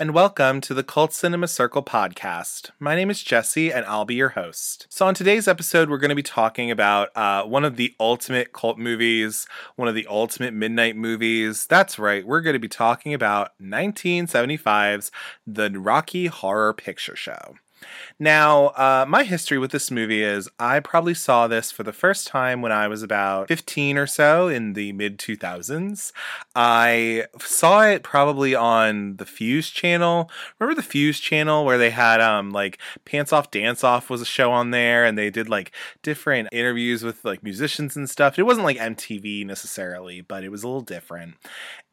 and welcome to the Cult Cinema Circle podcast. My name is Jesse, and I'll be your host. So, on today's episode, we're going to be talking about uh, one of the ultimate cult movies, one of the ultimate midnight movies. That's right, we're going to be talking about 1975's The Rocky Horror Picture Show. Now, uh, my history with this movie is I probably saw this for the first time when I was about 15 or so in the mid 2000s. I saw it probably on the Fuse channel. Remember the Fuse channel where they had um like Pants Off Dance Off was a show on there and they did like different interviews with like musicians and stuff. It wasn't like MTV necessarily, but it was a little different.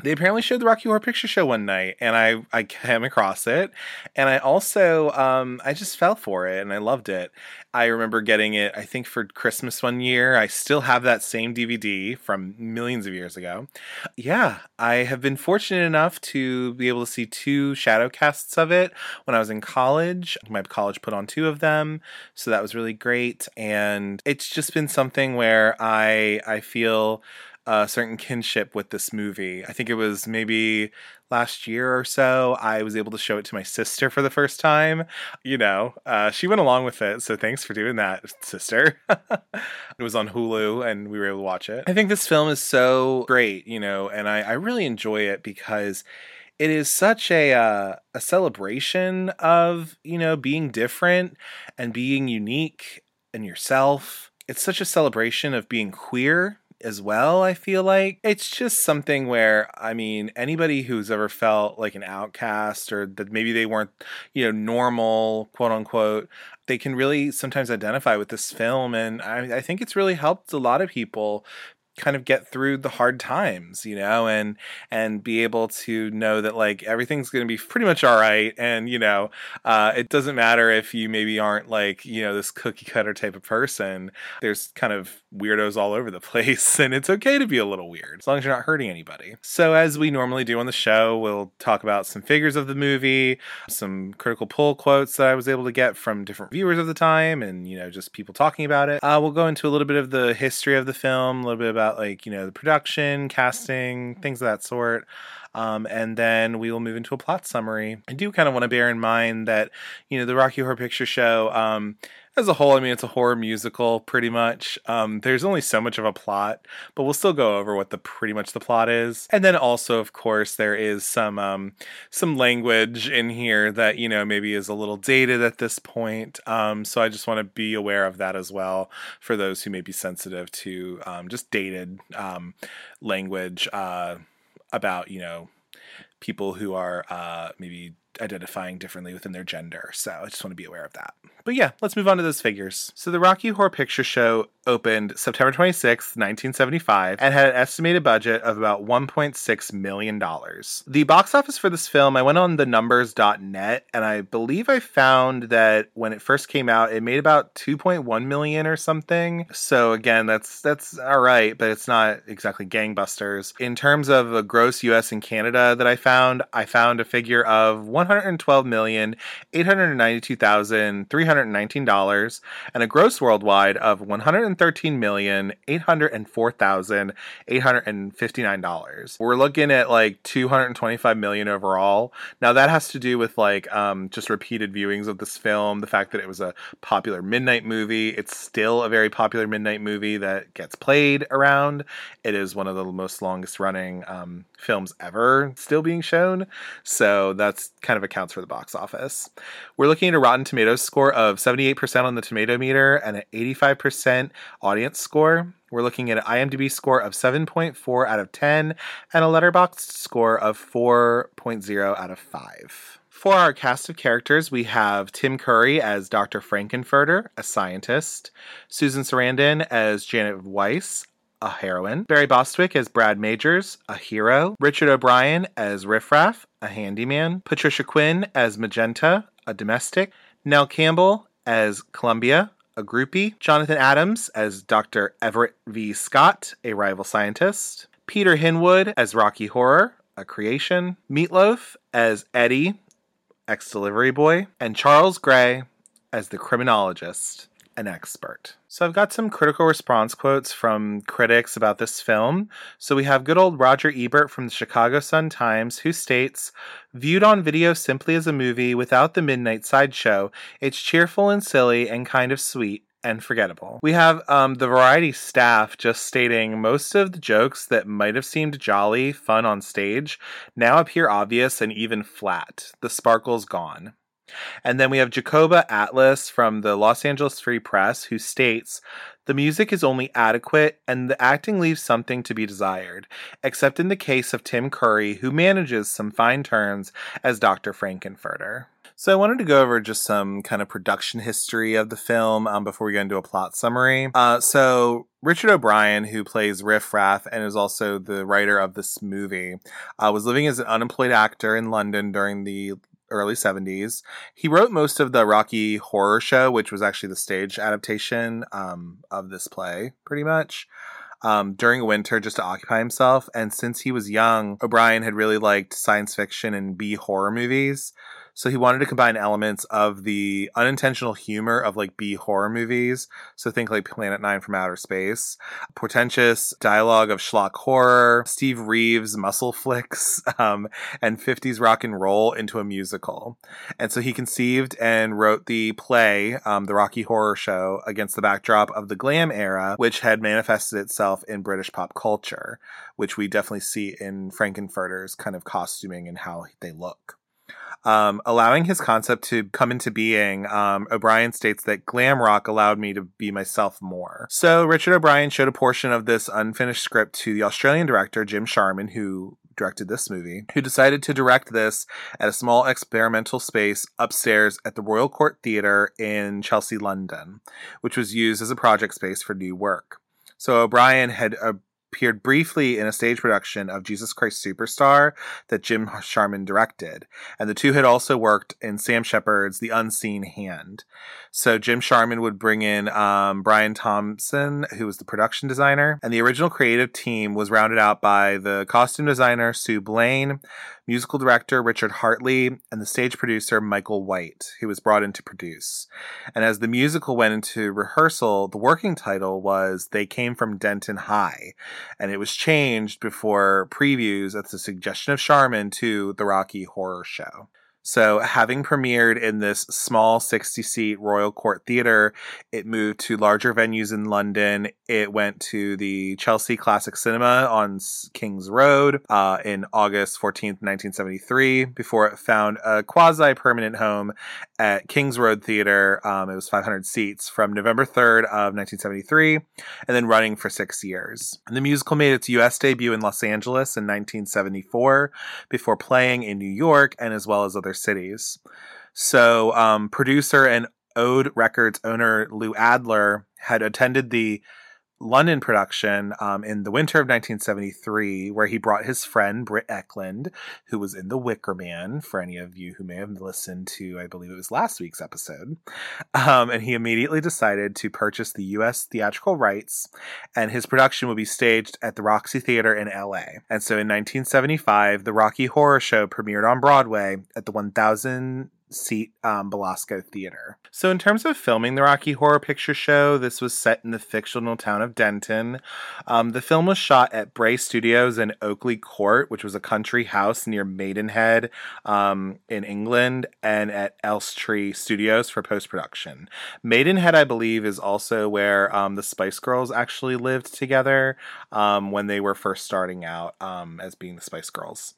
They apparently showed the Rocky Horror Picture Show one night and I I came across it and I also um I just fell for it and I loved it. I remember getting it, I think, for Christmas one year. I still have that same DVD from millions of years ago. Yeah, I have been fortunate enough to be able to see two shadow casts of it when I was in college. My college put on two of them, so that was really great. And it's just been something where I I feel a certain kinship with this movie. I think it was maybe last year or so. I was able to show it to my sister for the first time. You know, uh, she went along with it, so thanks for doing that, sister. it was on Hulu and we were able to watch it. I think this film is so great, you know, and I, I really enjoy it because it is such a uh, a celebration of you know being different and being unique in yourself. It's such a celebration of being queer as well, I feel like. It's just something where, I mean, anybody who's ever felt like an outcast or that maybe they weren't, you know, normal, quote unquote, they can really sometimes identify with this film. And I, I think it's really helped a lot of people kind of get through the hard times you know and and be able to know that like everything's going to be pretty much all right and you know uh, it doesn't matter if you maybe aren't like you know this cookie cutter type of person. There's kind of weirdos all over the place and it's okay to be a little weird as long as you're not hurting anybody. So as we normally do on the show we'll talk about some figures of the movie some critical pull quotes that i was able to get from different viewers of the time and you know just people talking about it. Uh, we'll go into a little bit of the history of the film a little bit about about like you know the production, casting, things of that sort. Um, and then we will move into a plot summary. I do kind of want to bear in mind that you know the Rocky Horror Picture Show. Um, as a whole, I mean, it's a horror musical, pretty much. Um, there's only so much of a plot, but we'll still go over what the pretty much the plot is. And then also, of course, there is some um, some language in here that you know maybe is a little dated at this point. Um, so I just want to be aware of that as well for those who may be sensitive to um, just dated um, language uh, about you know people who are uh, maybe identifying differently within their gender. So I just want to be aware of that. But yeah, let's move on to those figures. So the Rocky Horror Picture Show opened September 26th, 1975, and had an estimated budget of about $1.6 million. The box office for this film, I went on the numbers.net, and I believe I found that when it first came out, it made about 2.1 million or something. So again, that's that's all right, but it's not exactly gangbusters. In terms of a gross US and Canada that I found, I found a figure of $112,892,319 and a gross worldwide of 100 $113,804,859. We're looking at like 225 million overall. Now that has to do with like um, just repeated viewings of this film, the fact that it was a popular midnight movie. It's still a very popular midnight movie that gets played around. It is one of the most longest running um, films ever still being shown. So that's kind of accounts for the box office. We're looking at a Rotten Tomatoes score of 78% on the tomato meter and an 85% audience score. We're looking at an IMDb score of 7.4 out of 10 and a Letterboxd score of 4.0 out of 5. For our cast of characters, we have Tim Curry as Dr. Frank-N-Furter, a scientist, Susan Sarandon as Janet Weiss, a heroine, Barry Bostwick as Brad Majors, a hero, Richard O'Brien as Riffraff, a handyman, Patricia Quinn as Magenta, a domestic, Nell Campbell as Columbia, a groupie, Jonathan Adams as Dr. Everett V. Scott, a rival scientist, Peter Hinwood as Rocky Horror, a creation, Meatloaf as Eddie, ex delivery boy, and Charles Gray as the criminologist. An expert. So I've got some critical response quotes from critics about this film. So we have good old Roger Ebert from the Chicago Sun-Times who states, "Viewed on video simply as a movie without the midnight sideshow, it's cheerful and silly and kind of sweet." And forgettable. We have um, the variety staff just stating most of the jokes that might have seemed jolly, fun on stage now appear obvious and even flat. The sparkle's gone. And then we have Jacoba Atlas from the Los Angeles Free Press, who states the music is only adequate and the acting leaves something to be desired, except in the case of Tim Curry, who manages some fine turns as Dr. Frank-N-Furter. So I wanted to go over just some kind of production history of the film um, before we get into a plot summary. Uh, so Richard O'Brien, who plays Riff Raff and is also the writer of this movie, uh, was living as an unemployed actor in London during the early 70s. He wrote most of the Rocky Horror Show, which was actually the stage adaptation um, of this play, pretty much. Um, during winter just to occupy himself. And since he was young, O'Brien had really liked science fiction and B horror movies. So he wanted to combine elements of the unintentional humor of like B horror movies. So think like Plan Nine from Outer Space, portentous dialogue of schlock horror, Steve Reeves muscle flicks, um, and 50s rock and roll into a musical. And so he conceived and wrote the play, um, The Rocky Horror Show, against the backdrop of the glam era, which had manifested itself in British pop culture, which we definitely see in Frank-N-Furter's kind of costuming and how they look. Um, allowing his concept to come into being, um, O'Brien states that glam rock allowed me to be myself more. So Richard O'Brien showed a portion of this unfinished script to the Australian director Jim Sharman, who directed this movie, who decided to direct this at a small experimental space upstairs at the Royal Court Theatre in Chelsea, London, which was used as a project space for new work. So O'Brien had uh, appeared briefly in a stage production of Jesus Christ Superstar that Jim Sharman directed. And the two had also worked in Sam Shepard's The Unseen Hand. So Jim Sharman would bring in um, Brian Thompson, who was the production designer. And the original creative team was rounded out by the costume designer Sue Blane, musical director Richard Hartley, and the stage producer Michael White, who was brought in to produce. And as the musical went into rehearsal, the working title was They Came from Denton High, and it was changed before previews at the suggestion of Sharman to The Rocky Horror Show. So, having premiered in this small 60 seat Royal Court Theatre, it moved to larger venues in London. It went to the Chelsea Classic Cinema on King's Road uh, in August 14th, 1973, before it found a quasi permanent home at King's Road Theatre. Um, it was 500 seats from November 3rd of 1973, and then running for six years. And the musical made its US debut in Los Angeles in 1974 before playing in New York and as well as other cities. So, um, producer and Ode Records owner Lou Adler had attended the London production um, in the winter of 1973, where he brought his friend Britt Ekland, who was in The Wicker Man, for any of you who may have listened to, I believe it was last week's episode. Um, and he immediately decided to purchase the U.S. theatrical rights, and his production would be staged at the Roxy Theater in L.A. And so in 1975, the Rocky Horror Show premiered on Broadway at the 1000 seat um, Belasco Theater. So, in terms of filming the Rocky Horror Picture Show, this was set in the fictional town of Denton. Um, the film was shot at Bray Studios in Oakley Court, which was a country house near Maidenhead um, in England, and at Elstree Studios for post production. Maidenhead, I believe, is also where um, the Spice Girls actually lived together um, when they were first starting out um, as being the Spice Girls.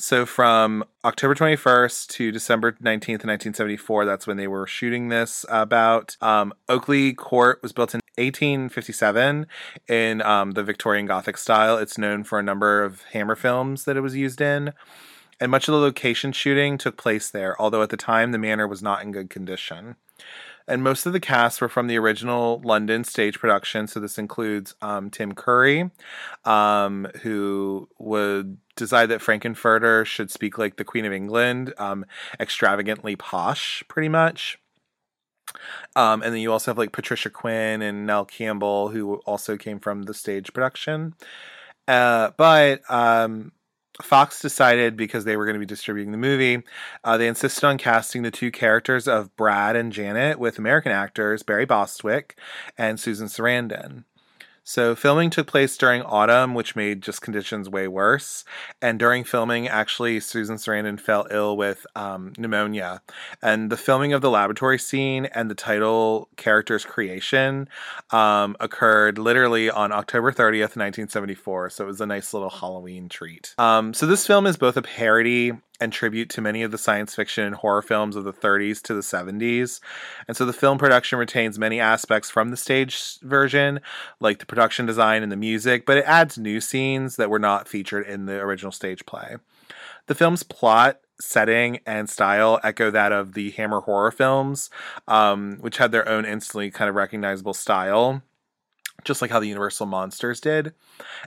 So from October 21st to December 19th, 1974, that's when they were shooting this about. Um, Oakley Court was built in 1857 in um, the Victorian Gothic style. It's known for a number of Hammer films that it was used in. And much of the location shooting took place there, although at the time the manor was not in good condition and most of the cast were from the original London stage production. So this includes um, Tim Curry, um, who would decide that Frank-N-Furter should speak like the Queen of England, um, extravagantly posh, pretty much. Um, and then you also have like Patricia Quinn and Nell Campbell, who also came from the stage production. Uh, but um, Fox decided because they were going to be distributing the movie, uh, they insisted on casting the two characters of Brad and Janet with American actors Barry Bostwick and Susan Sarandon. So filming took place during autumn, which made just conditions way worse. And during filming, actually, Susan Sarandon fell ill with um, pneumonia. And the filming of the laboratory scene and the title character's creation um, occurred literally on October 30th, 1974. So it was a nice little Halloween treat. Um, so this film is both a parody and tribute to many of the science fiction and horror films of the 30s to the 70s. And so the film production retains many aspects from the stage version, like the production design and the music, but it adds new scenes that were not featured in the original stage play. The film's plot setting and style echo that of the Hammer horror films, um, which had their own instantly kind of recognizable style just like how the Universal Monsters did.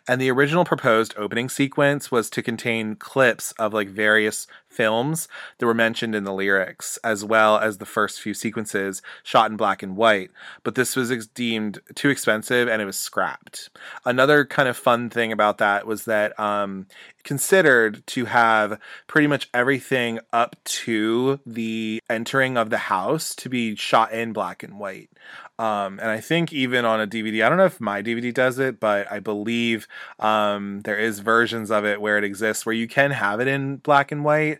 And the original proposed opening sequence was to contain clips of like various films that were mentioned in the lyrics, as well as the first few sequences shot in black and white. But this was ex- deemed too expensive and it was scrapped. Another kind of fun thing about that was that um, considered to have pretty much everything up to the entering of the house to be shot in black and white. Um, and I think even on a DVD, I don't know if my DVD does it, but I believe um, there is versions of it where it exists where you can have it in black and white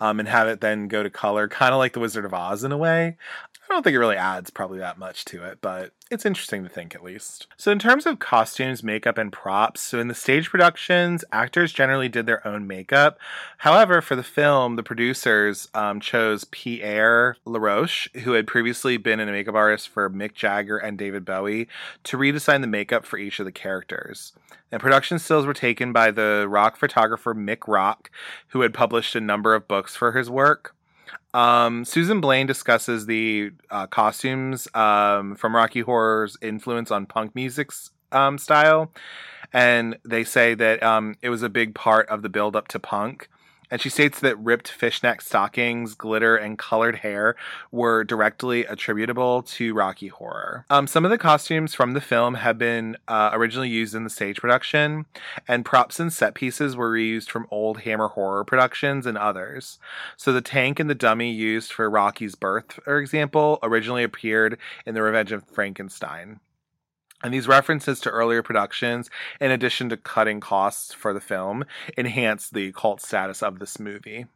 um, and have it then go to color, kind of like the Wizard of Oz in a way. I don't think it really adds probably that much to it, but it's interesting to think at least. So, in terms of costumes, makeup, and props, so in the stage productions, actors generally did their own makeup. However, for the film, the producers um, chose Pierre Laroche, who had previously been a makeup artist for Mick Jagger and David Bowie, to redesign the makeup for each of the characters. And production stills were taken by the rock photographer Mick Rock, who had published a number of books for his work. Um, Susan Blane discusses the uh, costumes um, from Rocky Horror's influence on punk music's um, style, and they say that um, it was a big part of the build up to punk and she states that ripped fishnet stockings, glitter, and colored hair were directly attributable to Rocky Horror. Um, some of the costumes from the film have been uh, originally used in the stage production, and props and set pieces were reused from old Hammer horror productions and others. So the tank and the dummy used for Rocky's birth, for example, originally appeared in The Revenge of Frankenstein. And these references to earlier productions, in addition to cutting costs for the film, enhance the cult status of this movie.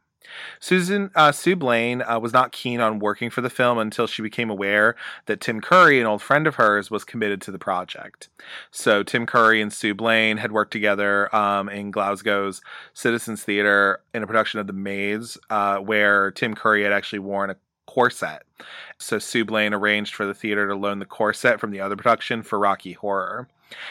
Susan uh, Sue Blane uh, was not keen on working for the film until she became aware that Tim Curry, an old friend of hers, was committed to the project. So Tim Curry and Sue Blane had worked together um, in Glasgow's Citizens Theatre in a production of The Maids, uh, where Tim Curry had actually worn a corset. So Sue Blane arranged for the theater to loan the corset from the other production for Rocky Horror.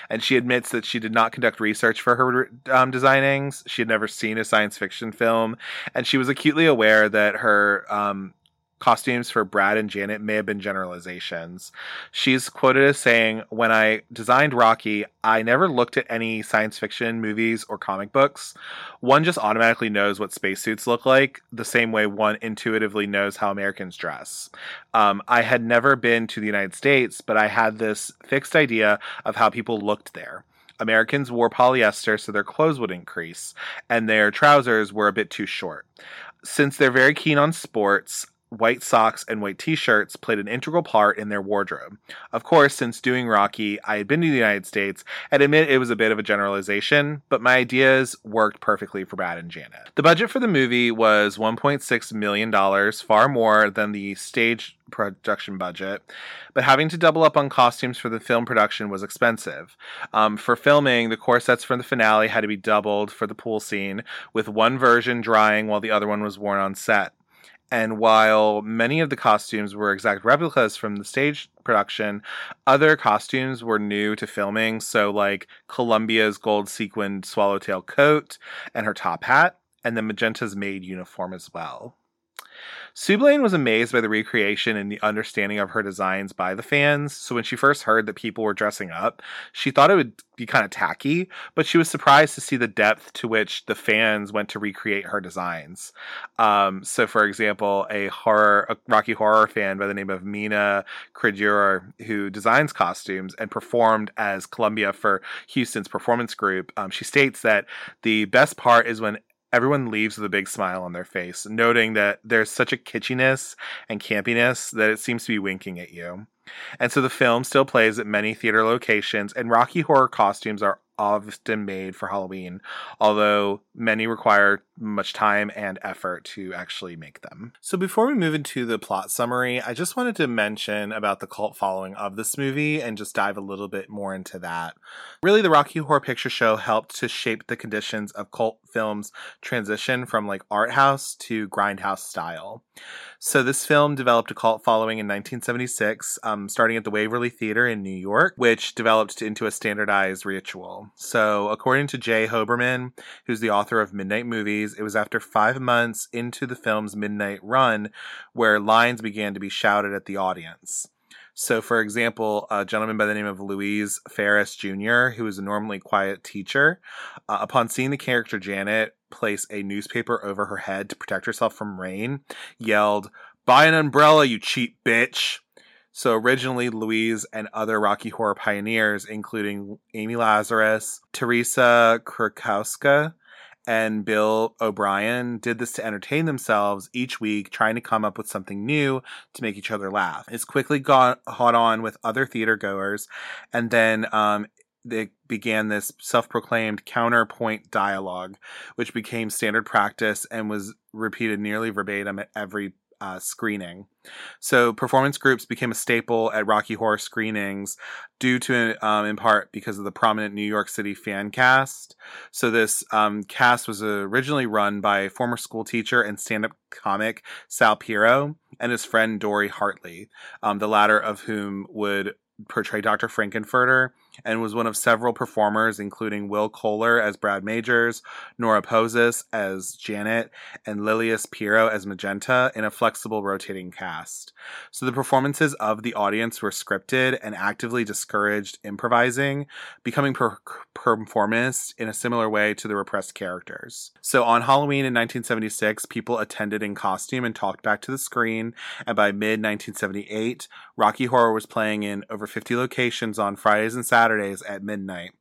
And she admits that she did not conduct research for her um, designings. She had never seen a science fiction film, and she was acutely aware that her um, costumes for Brad and Janet may have been generalizations. She's quoted as saying, When I designed Rocky, I never looked at any science fiction movies or comic books. One just automatically knows what spacesuits look like, the same way one intuitively knows how Americans dress. Um, I had never been to the United States, but I had this fixed idea of how people looked there. Americans wore polyester so their clothes would increase, and their trousers were a bit too short. Since they're very keen on sports, white socks and white t-shirts played an integral part in their wardrobe. Of course, since doing Rocky, I had been to the United States and admit it was a bit of a generalization, but my ideas worked perfectly for Brad and Janet. The budget for the movie was $1.6 million, far more than the stage production budget, but having to double up on costumes for the film production was expensive. Um, for filming, the corsets for the finale had to be doubled for the pool scene, with one version drying while the other one was worn on set. And while many of the costumes were exact replicas from the stage production, other costumes were new to filming. So, like Columbia's gold sequined swallowtail coat and her top hat, and then Magenta's maid uniform as well. Sue Blane was amazed by the recreation and the understanding of her designs by the fans. So when she first heard that people were dressing up, she thought it would be kind of tacky, but she was surprised to see the depth to which the fans went to recreate her designs. Um, so, for example, a horror, a Rocky Horror fan by the name of Mina Credure, who designs costumes and performed as Columbia for Houston's performance group, um, she states that the best part is when everyone leaves with a big smile on their face, noting that there's such a kitschiness and campiness that it seems to be winking at you. And so the film still plays at many theater locations, and Rocky Horror costumes are often made for Halloween, although many require much time and effort to actually make them. So before we move into the plot summary, I just wanted to mention about the cult following of this movie and just dive a little bit more into that. Really, the Rocky Horror Picture Show helped to shape the conditions of cult films transition from like art house to grindhouse style. So this film developed a cult following in 1976, um, starting at the Waverly Theater in New York, which developed into a standardized ritual. So according to J. Hoberman, who's the author of Midnight Movies, it was after five months into the film's midnight run where lines began to be shouted at the audience. So, for example, a gentleman by the name of Louise Farese Jr., who was a normally quiet teacher, uh, upon seeing the character Janet place a newspaper over her head to protect herself from rain, yelled, Buy an umbrella, you cheap bitch. So originally, Louise and other Rocky Horror pioneers, including Amy Lazarus, Teresa Krakowska, and Bill O'Brien did this to entertain themselves each week, trying to come up with something new to make each other laugh. It's quickly got hot on with other theater goers, and then um, they began this self-proclaimed counterpoint dialogue, which became standard practice and was repeated nearly verbatim at every uh, screening. So performance groups became a staple at Rocky Horror screenings due to, um, in part, because of the prominent New York City fan cast. So this um, cast was originally run by former school teacher and stand-up comic Sal Piro and his friend Dori Hartley, um, the latter of whom would portray Dr. Frank-N-Furter and was one of several performers, including Will Kohler as Brad Majors, Nora Pozis as Janet, and Lilias Piro as Magenta in a flexible rotating cast. So the performances of the audience were scripted and actively discouraged improvising, becoming per- in a similar way to the repressed characters. So on Halloween in 1976, people attended in costume and talked back to the screen, and by mid 1978, Rocky Horror was playing in over 50 locations on Fridays and Saturdays at midnight.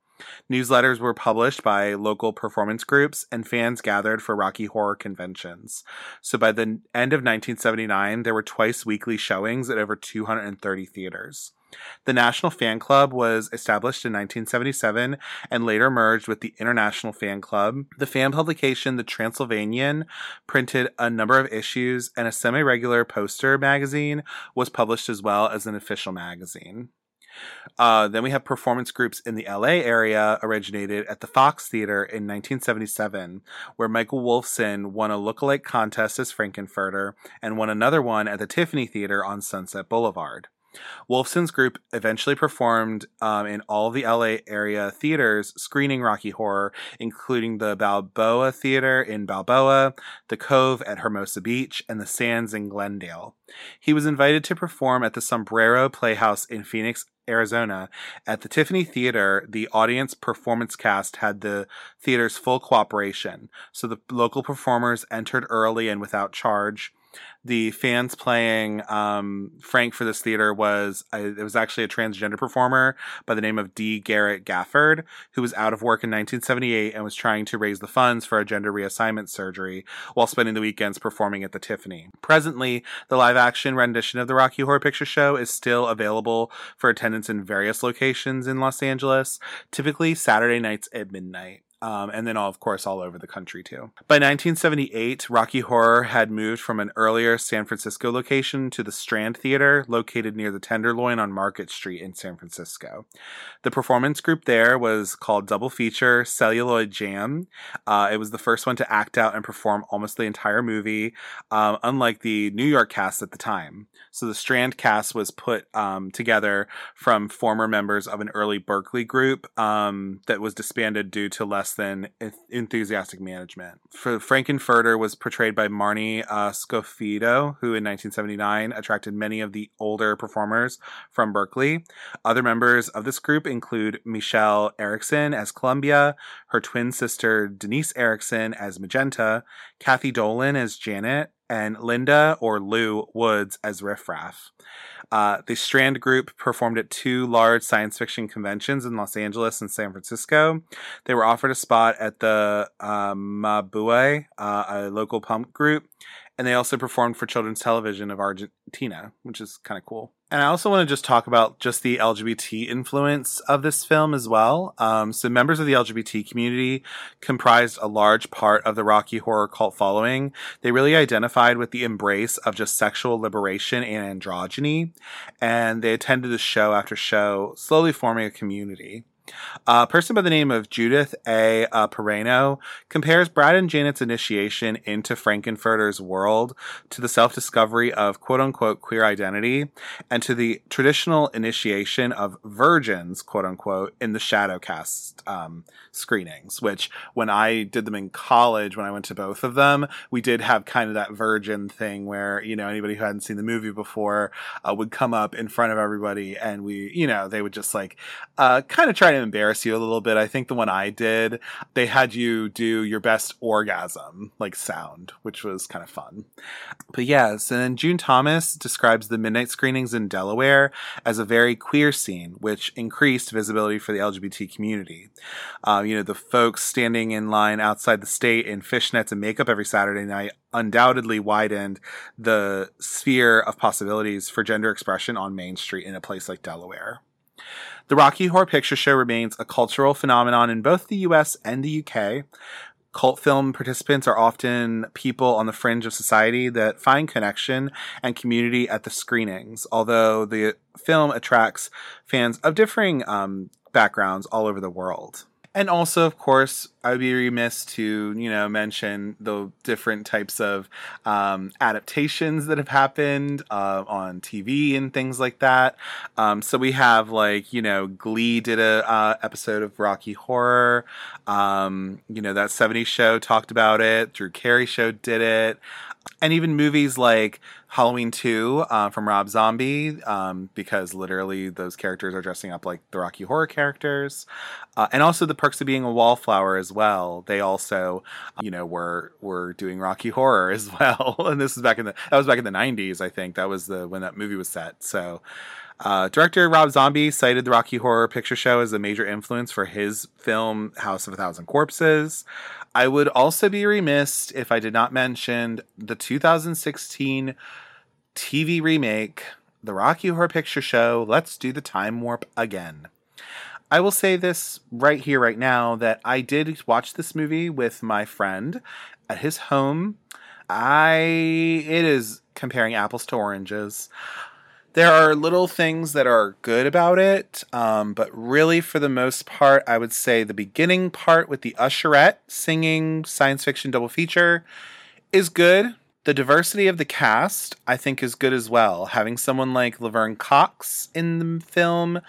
Newsletters were published by local performance groups, and fans gathered for Rocky Horror conventions. So by the end of 1979, there were twice weekly showings at over 230 theaters. The National Fan Club was established in 1977 and later merged with the International Fan Club. The fan publication, The Transylvanian, printed a number of issues, and a semi regular poster magazine was published as well as an official magazine. Uh, then we have performance groups in the LA area originated at the Fox Theater in 1977, where Michael Wolfson won a lookalike contest as Frank-N-Furter and won another one at the Tiffany Theater on Sunset Boulevard. Wolfson's group eventually performed um, in all the LA area theaters screening Rocky Horror, including the Balboa Theater in Balboa, the Cove at Hermosa Beach, and the Sands in Glendale. He was invited to perform at the Sombrero Playhouse in Phoenix, Arizona. At the Tiffany Theater, the audience performance cast had the theater's full cooperation, so the local performers entered early and without charge the fans playing um, Frank for this theater was it was actually a transgender performer by the name of D. Garrett Gafford, who was out of work in 1978 and was trying to raise the funds for a gender reassignment surgery while spending the weekends performing at the Tiffany. Presently, the live action rendition of the Rocky Horror Picture Show is still available for attendance in various locations in Los Angeles, typically Saturday nights at midnight. Um, and then, all, of course, all over the country too. By 1978, Rocky Horror had moved from an earlier San Francisco location to the Strand Theater, located near the Tenderloin on Market Street in San Francisco. The performance group there was called Double Feature Celluloid Jam. Uh, it was the first one to act out and perform almost the entire movie, um, unlike the New York cast at the time. So the Strand cast was put um, together from former members of an early Berkeley group um, that was disbanded due to less than enthusiastic management. For Frank-N-Furter was portrayed by Marnie uh, Scofido, who in 1979 attracted many of the older performers from Berkeley. Other members of this group include Michelle Erickson as Columbia, her twin sister Denise Erickson as Magenta, Kathy Dolan as Janet, and Linda or Lou Woods as Riff Raff. Uh, the Strand Group performed at two large science fiction conventions in Los Angeles and San Francisco. They were offered a spot at the uh, Mabuhay, uh, a local punk group, and they also performed for children's television of Argentina, which is kind of cool. And I also want to just talk about just the LGBT influence of this film as well. Um, so members of the LGBT community comprised a large part of the Rocky Horror cult following. They really identified with the embrace of just sexual liberation and androgyny, and they attended the show after show, slowly forming a community. A person by the name of Judith A. Uh, Peraino compares Brad and Janet's initiation into Frank-N-Furter's world to the self discovery of quote unquote queer identity and to the traditional initiation of virgins, quote unquote, in the Shadowcast um, screenings, which when I did them in college, when I went to both of them, we did have kind of that virgin thing where, you know, anybody who hadn't seen the movie before uh, would come up in front of everybody and we, you know, they would just like uh, kind of try to embarrass you a little bit. I think the one I did, they had you do your best orgasm, like sound, which was kind of fun. But yes, and then June Thomas describes the midnight screenings in Delaware as a very queer scene, which increased visibility for the LGBT community. Uh, you know, the folks standing in line outside the state in fishnets and makeup every Saturday night undoubtedly widened the sphere of possibilities for gender expression on Main Street in a place like Delaware. The Rocky Horror Picture Show remains a cultural phenomenon in both the US and the UK. Cult film participants are often people on the fringe of society that find connection and community at the screenings, although the film attracts fans of differing um, backgrounds all over the world. And also, of course, I would be remiss to, you know, mention the different types of um, adaptations that have happened uh, on TV and things like that. Um, so we have like, you know, Glee did a uh, episode of Rocky Horror. Um, you know, that 70s show talked about it. Drew Carey show did it and even movies like Halloween 2 uh, from Rob Zombie, um, because literally those characters are dressing up like the Rocky Horror characters, uh, and also The Perks of Being a Wallflower as well. They also, you know, were were doing Rocky Horror as well, and this is back in the that was back in the '90s, I think. That was the when that movie was set. So. Uh, director Rob Zombie cited the Rocky Horror Picture Show as a major influence for his film House of a Thousand Corpses. I would also be remiss if I did not mention the 2016 TV remake, The Rocky Horror Picture Show Let's Do the Time Warp Again. I will say this right here, right now, that I did watch this movie with my friend at his home. I, it is comparing apples to oranges there are little things that are good about it, um, but really, for the most part, I would say the beginning part with the usherette singing science fiction double feature is good. The diversity of the cast, I think, is good as well. Having someone like Laverne Cox in the film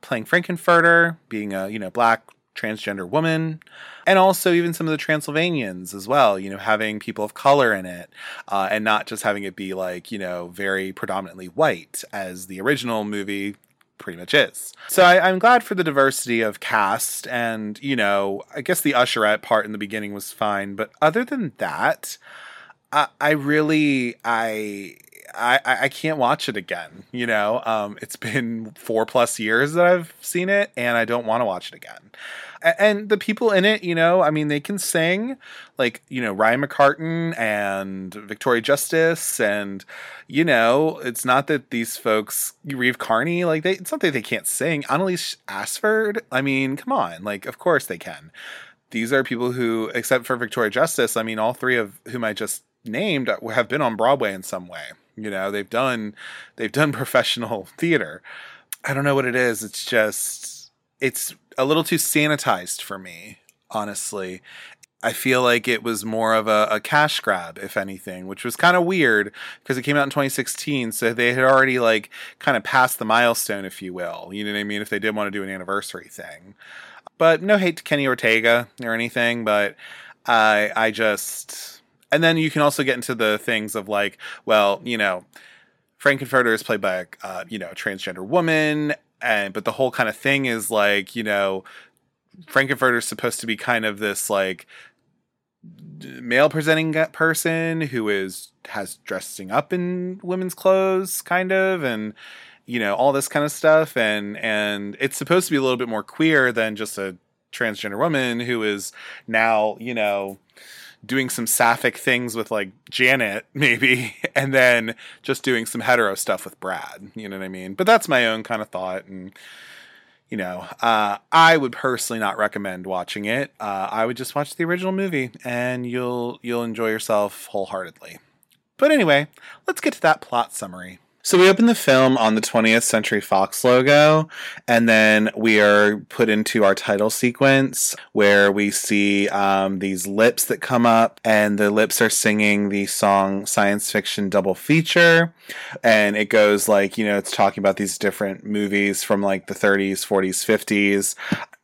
playing Frank-N-Furter, being a you know black transgender woman, and also even some of the Transylvanians as well. You know, having people of color in it, uh, and not just having it be like you know very predominantly white as the original movie pretty much is. So I, am glad for the diversity of cast, and you know, I guess the usherette part in the beginning was fine, but other than that, I, I really I I, I can't watch it again. You know, um, it's been four plus years that I've seen it, and I don't want to watch it again. And the people in it, you know, I mean, they can sing, like you know Ryan McCartan and Victoria Justice, and you know, it's not that these folks, Reeve Carney, like they, it's not that they can't sing. Annaleigh Ashford, I mean, come on, like of course they can. These are people who, except for Victoria Justice, I mean, all three of whom I just named have been on Broadway in some way. You know, they've done they've done professional theater. I don't know what it is. It's just it's a little too sanitized for me, honestly. I feel like it was more of a, a cash grab, if anything, which was kind of weird because it came out in 2016. So they had already like kind of passed the milestone, if you will. You know what I mean? If they did want to do an anniversary thing. But no hate to Kenny Ortega or anything, but I I just and then you can also get into the things of like, well, you know, Frank-N-Furter is played by uh, you know transgender woman, and but the whole kind of thing is like, you know, Frank-N-Furter is supposed to be kind of this like male presenting person who is has dressing up in women's clothes kind of and you know all this kind of stuff and and it's supposed to be a little bit more queer than just a transgender woman who is now you know doing some sapphic things with like Janet maybe and then just doing some hetero stuff with Brad you know what I mean but that's my own kind of thought and you know, uh, I would personally not recommend watching it. Uh, I would just watch the original movie, and you'll you'll enjoy yourself wholeheartedly. But anyway, let's get to that plot summary. So we open the film on the 20th Century Fox logo, and then we are put into our title sequence where we see um, these lips that come up, and the lips are singing the song Science Fiction Double Feature. And it goes like, you know, it's talking about these different movies from like the 30s, 40s, 50s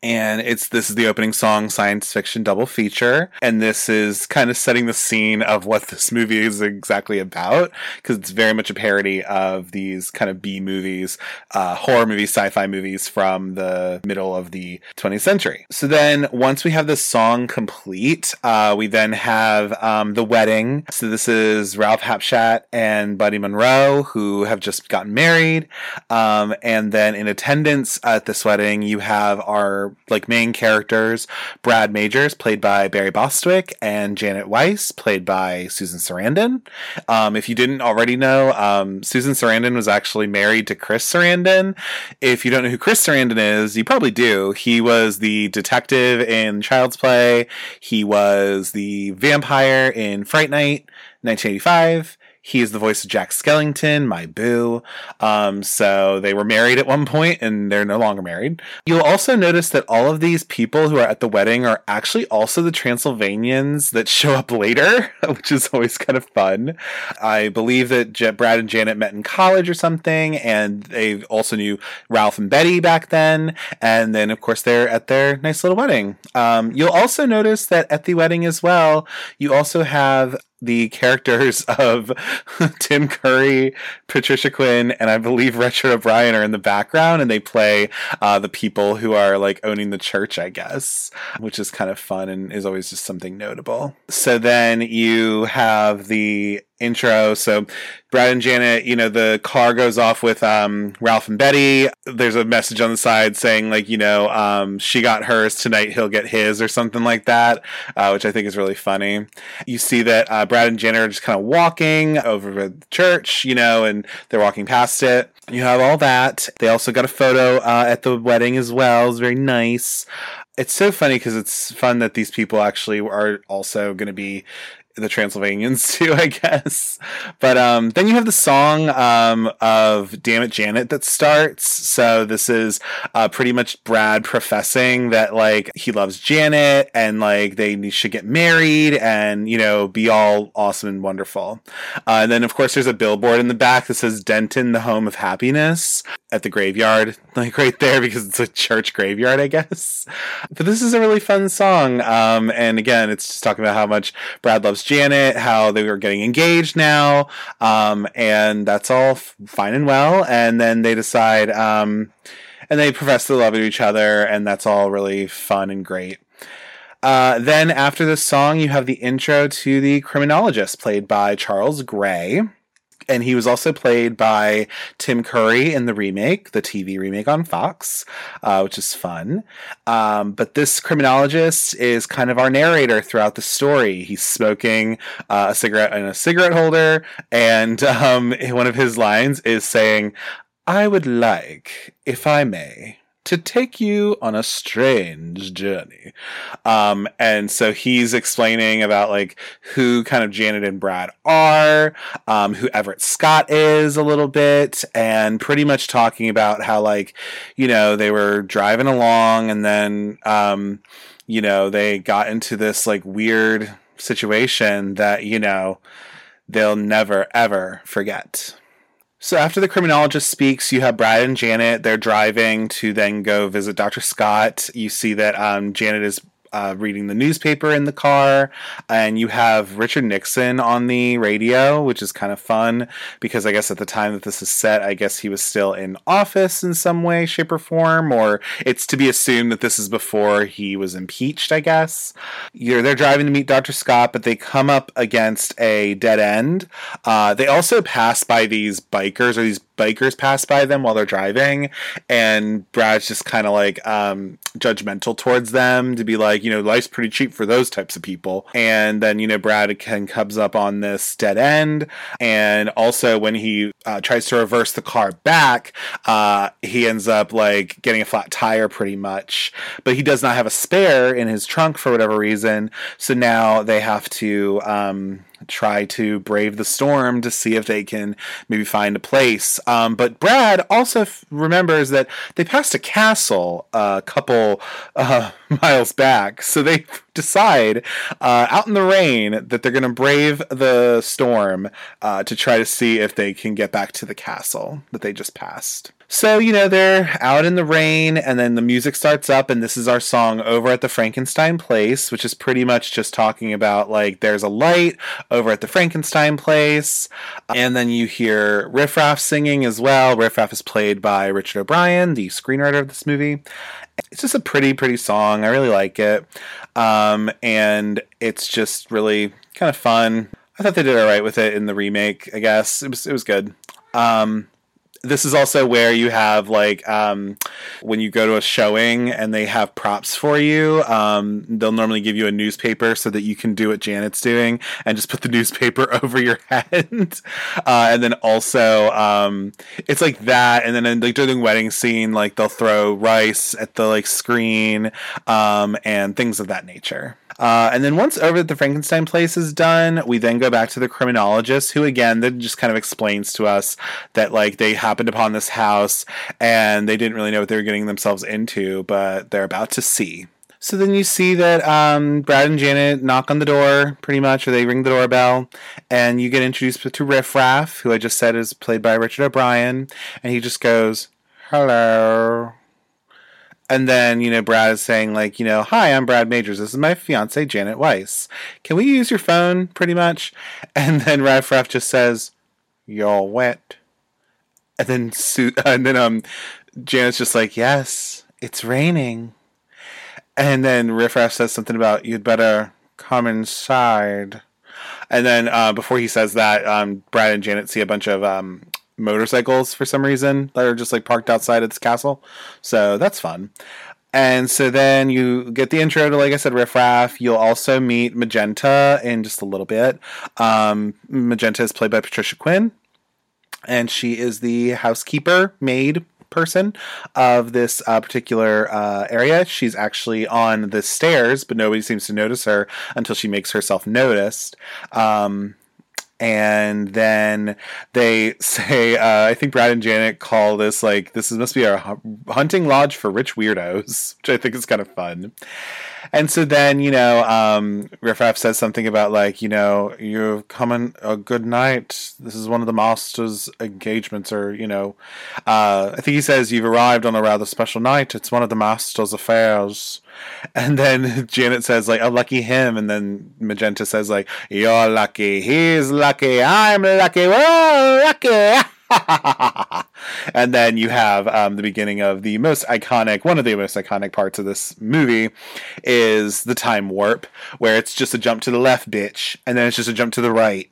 and it's this is the opening song science fiction double feature. And this is kind of setting the scene of what this movie is exactly about because it's very much a parody of these kind of b movies uh, horror movies sci-fi movies from the middle of the 20th century. So then once we have this song complete uh, we then have um, the wedding. So this is ralph hapschatt and betty monroe who have just gotten married um, and then in attendance at this wedding you have our like main characters Brad Majors, played by Barry Bostwick, and Janet Weiss, played by Susan Sarandon. Um, if you didn't already know, um, Susan Sarandon was actually married to Chris Sarandon. If you don't know who Chris Sarandon is, you probably do. He was the detective in Child's Play. He was the vampire in Fright Night, 1985. He is the voice of Jack Skellington, my boo. Um, so they were married at one point and they're no longer married. You'll also notice that all of these people who are at the wedding are actually also the Transylvanians that show up later, which is always kind of fun. I believe that J- Brad and Janet met in college or something, and they also knew Ralph and Betty back then. And then, of course, they're at their nice little wedding. Um, you'll also notice that at the wedding as well, you also have the characters of Tim Curry, Patricia Quinn, and I believe Richard O'Brien are in the background, and they play uh, the people who are like owning the church, I guess, which is kind of fun and is always just something notable. So then you have the intro. So Brad and Janet, you know, the car goes off with um, Ralph and Betty. There's a message on the side saying like, you know, um, she got hers tonight, he'll get his, or something like that, uh, which I think is really funny. You see that uh, Brad and Janet are just kind of walking over the church, you know, and they're walking past it. You have all that. They also got a photo uh, at the wedding as well. It's very nice it's so funny because it's fun that these people actually are also going to be the Transylvanians too, I guess. But um, then you have the song um, of "Damn It, Janet" that starts. So this is uh, pretty much Brad professing that like he loves Janet and like they should get married and you know be all awesome and wonderful. Uh, and then of course there's a billboard in the back that says "Denton, the home of happiness." At the graveyard, like right there, because it's a church graveyard, I guess. But this is a really fun song. Um, and again, it's just talking about how much Brad loves Janet, how they were getting engaged now, um, and that's all f- fine and well. And then they decide, um, and they profess their love to each other, and that's all really fun and great. Uh, then after this song, you have the intro to the criminologist, played by Charles Gray and he was also played by Tim Curry in the remake, the TV remake on Fox, uh, which is fun. Um, but this criminologist is kind of our narrator throughout the story. He's smoking uh, a cigarette in a cigarette holder, and um, one of his lines is saying, "I would like, if I may." To take you on a strange journey. Um, and so he's explaining about like who kind of Janet and Brad are, um, who Everett Scott is a little bit, and pretty much talking about how like, you know, they were driving along and then, um, you know, they got into this like weird situation that, you know, they'll never ever forget. So after the criminologist speaks, you have Brad and Janet. They're driving to then go visit Dr. Scott. You see that um, Janet is uh, reading the newspaper in the car, and you have Richard Nixon on the radio, which is kind of fun because I guess at the time that this is set, I guess he was still in office in some way, shape, or form, or it's to be assumed that this is before he was impeached. I guess You're, they're driving to meet Dr. Scott, but they come up against a dead end. Uh, they also pass by these bikers or these bikers pass by them while they're driving, and Brad's just kind of like um, judgmental towards them to be like, you know, life's pretty cheap for those types of people. And then you know, Brad can comes up on this dead end, and also when he uh, tries to reverse the car back, uh, he ends up like getting a flat tire pretty much. But he does not have a spare in his trunk for whatever reason, so now they have to. Um, try to brave the storm to see if they can maybe find a place. Um, but Brad also f- remembers that they passed a castle a couple uh, miles back, so they decide uh, out in the rain that they're going to brave the storm uh, to try to see if they can get back to the castle that they just passed. So, you know, they're out in the rain, and then the music starts up, and this is our song over at the Frankenstein place, which is pretty much just talking about like there's a light over at the Frankenstein place. And then you hear Riff Raff singing as well. Riff Raff is played by Richard O'Brien, the screenwriter of this movie. It's just a pretty, pretty song. I really like it. Um, and it's just really kind of fun. I thought they did all right with it in the remake, I guess. It was, it was good. Um, this is also where you have like um, when you go to a showing and they have props for you um, they'll normally give you a newspaper so that you can do what janet's doing and just put the newspaper over your head. Uh, and then also um, it's like that. And then like during the wedding scene like they'll throw rice at the like screen um, and things of that nature uh, and then once over at the Frankenstein place is done, we then go back to the criminologist, who again then just kind of explains to us that like they happened upon this house and they didn't really know what they were getting themselves into, but they're about to see. So then you see that um, Brad and Janet knock on the door, pretty much, or they ring the doorbell, and you get introduced to Riff Raff, who I just said is played by Richard O'Brien, and he just goes, "Hello." And then, you know, Brad is saying, like, you know, hi, I'm Brad Majors. This is my fiance, Janet Weiss. Can we use your phone, pretty much? And then Riff Raff just says, You're wet. And then, and then, um, Janet's just like, Yes, it's raining. And then Riff Raff says something about, You'd better come inside. And then, uh, before he says that, um, Brad and Janet see a bunch of um, motorcycles for some reason that are just like parked outside its castle. So that's fun. And so then you get the intro to, like I said, Riff Raff. You'll also meet Magenta in just a little bit. Um, Magenta is played by Patricia Quinn, and she is the housekeeper, maid person of this uh, particular uh, area. She's actually on the stairs, but nobody seems to notice her until she makes herself noticed. Um, and then they say uh, i think brad and janet call this like this must be our hunting lodge for rich weirdos which i think is kind of fun and so then you know um, riff raff says something about like you know you're coming a good night this is one of the master's engagements or you know uh, i think he says you've arrived on a rather special night it's one of the master's affairs and then Janet says like, "Oh, lucky him," and then Magenta says like, "You're lucky. He's lucky. I'm lucky. We're lucky." and then you have um, the beginning of the most iconic, one of the most iconic parts of this movie is the time warp, where it's just a jump to the left, bitch, and then it's just a jump to the right,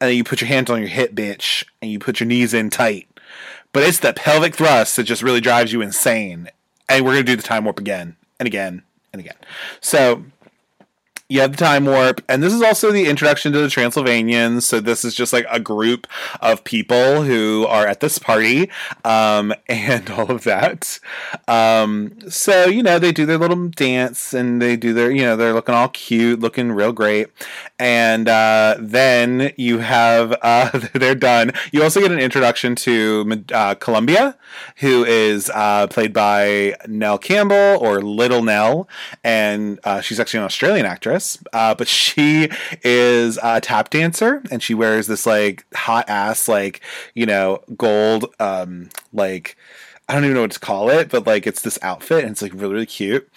and then you put your hands on your hip, bitch, and you put your knees in tight. But it's the pelvic thrust that just really drives you insane. And we're gonna do the time warp again and again and again. So you have the time warp, and this is also the introduction to the Transylvanians. So this is just like a group of people who are at this party, um, and all of that. Um, so you know they do their little dance, and they do their you know they're looking all cute, looking real great, and uh, then you have uh, they're done. You also get an introduction to uh, Columbia, who is uh, played by Nell Campbell or Little Nell, and uh, she's actually an Australian actress, uh, but she is a tap dancer, and she wears this like hot ass like you know gold um, like I don't even know what to call it, but like it's this outfit and it's like really really cute.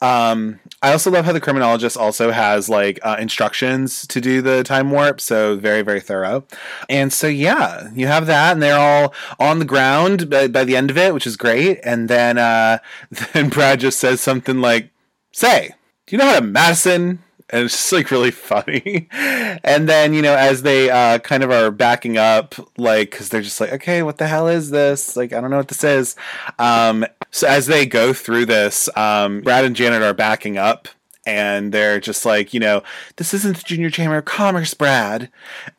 Um, I also love how the criminologist also has like uh, instructions to do the time warp, so very very thorough. And so yeah, you have that, and they're all on the ground by, by the end of it, which is great. And then uh, then Brad just says something like, "Say, do you know how to Madison?" And it's just like really funny. and then you know, as they uh, kind of are backing up, like because they're just like, okay, what the hell is this? Like, I don't know what this is. Um, so as they go through this, um, Brad and Janet are backing up. And they're just like, you know, this isn't the Junior Chamber of Commerce, Brad.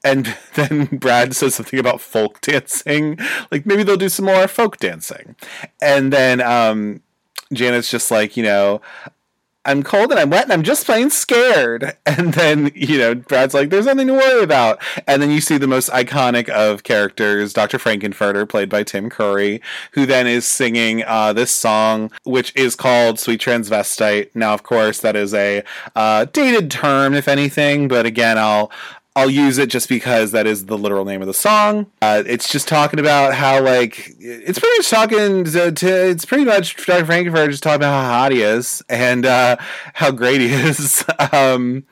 And then Brad says something about folk dancing. Like, maybe they'll do some more folk dancing. And then um, Janet's just like, you know, I'm cold and I'm wet and I'm just plain scared. And then, you know, Brad's like, there's nothing to worry about. And then you see the most iconic of characters, Dr. Frank-N-Furter, played by Tim Curry, who then is singing uh, this song, which is called Sweet Transvestite. Now, of course, that is a uh, dated term, if anything, but again, I'll I'll use it just because that is the literal name of the song. Uh, it's just talking about how like it's pretty much talking to, to it's pretty much Dr. Frank-N-Furter just talking about how hot he is and uh, how great he is. um,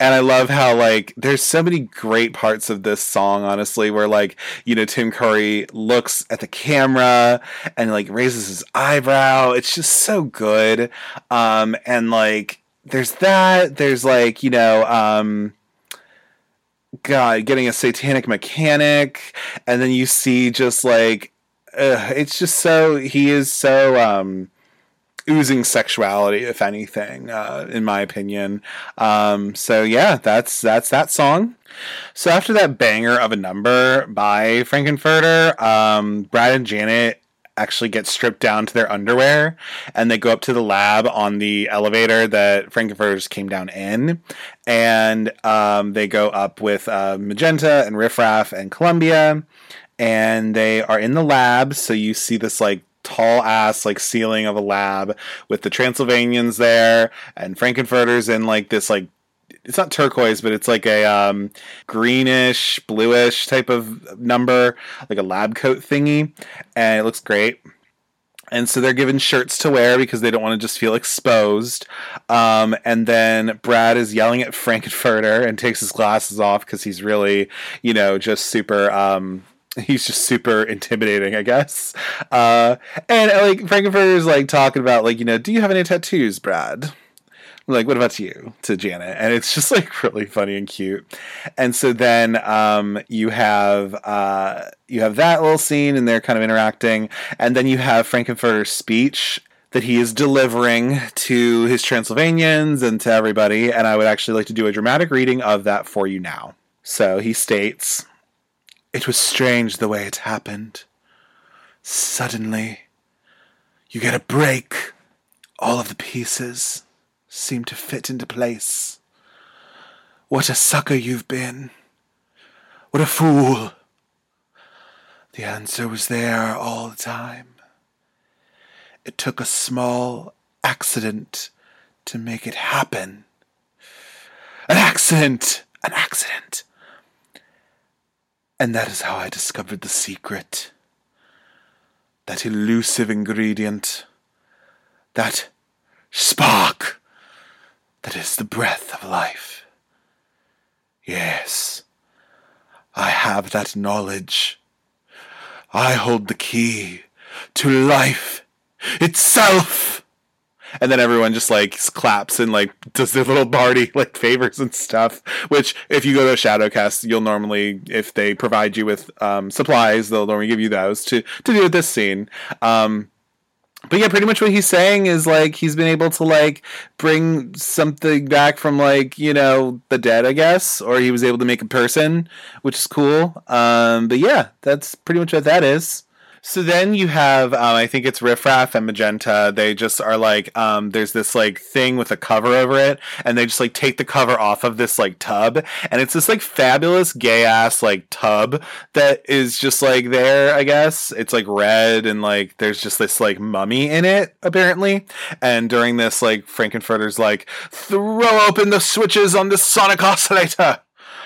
and I love how like there's so many great parts of this song. Honestly, where like you know Tim Curry looks at the camera and like raises his eyebrow. It's just so good. Um, and like there's that. There's like you know. Um, God, getting a satanic mechanic, and then you see just like it's just so he is so um, oozing sexuality, if anything, uh, in my opinion. Um, so yeah, that's that's that song. So after that banger of a number by Frank-N-Furter, um, Brad and Janet actually get stripped down to their underwear and they go up to the lab on the elevator that Frank-N-Furter's came down in. And um, they go up with uh, Magenta and Riff Raff and Columbia. And they are in the lab. So you see this like tall ass like ceiling of a lab with the Transylvanians there and Frank-N-Furter's in like this like it's not turquoise, but it's like a um, greenish, bluish type of number, like a lab coat thingy, and it looks great. And so they're given shirts to wear because they don't want to just feel exposed. Um, and then Brad is yelling at Frank-N-Furter and takes his glasses off because he's really, you know, just super. Um, he's just super intimidating, I guess. Uh, and like Frank-N-Furter is like talking about like, you know, do you have any tattoos, Brad? Like, what about you to Janet? And it's just like really funny and cute. And so then um, you have uh, you have that little scene and they're kind of interacting, and then you have Frank-N-Furter's speech that he is delivering to his Transylvanians and to everybody. And I would actually like to do a dramatic reading of that for you now. So he states, It was strange the way it happened. Suddenly, you get a break. All of the pieces seem to fit into place. What a sucker you've been. What a fool. The answer was there all the time. It took a small accident to make it happen. An accident! An accident! And that is how I discovered the secret. That elusive ingredient. That spark that is the breath of life. Yes, I have that knowledge. I hold the key to life itself. And then everyone just like claps and like does their little party like favors and stuff. Which, if you go to Shadowcast, you'll normally, if they provide you with um, supplies, they'll normally give you those to to do with this scene. Um, but yeah, pretty much what he's saying is like he's been able to like bring something back from like you know the dead, I guess, or he was able to make a person, which is cool. Um, but yeah, that's pretty much what that is. So then you have, um, I think it's Riff Raff and Magenta. They just are like, um, there's this like thing with a cover over it, and they just like take the cover off of this like tub, and it's this like fabulous gay ass like tub that is just like there. I guess it's like red and like there's just this like mummy in it apparently. And during this, like Frank-N-Furter's like, throw open the switches on the sonic oscillator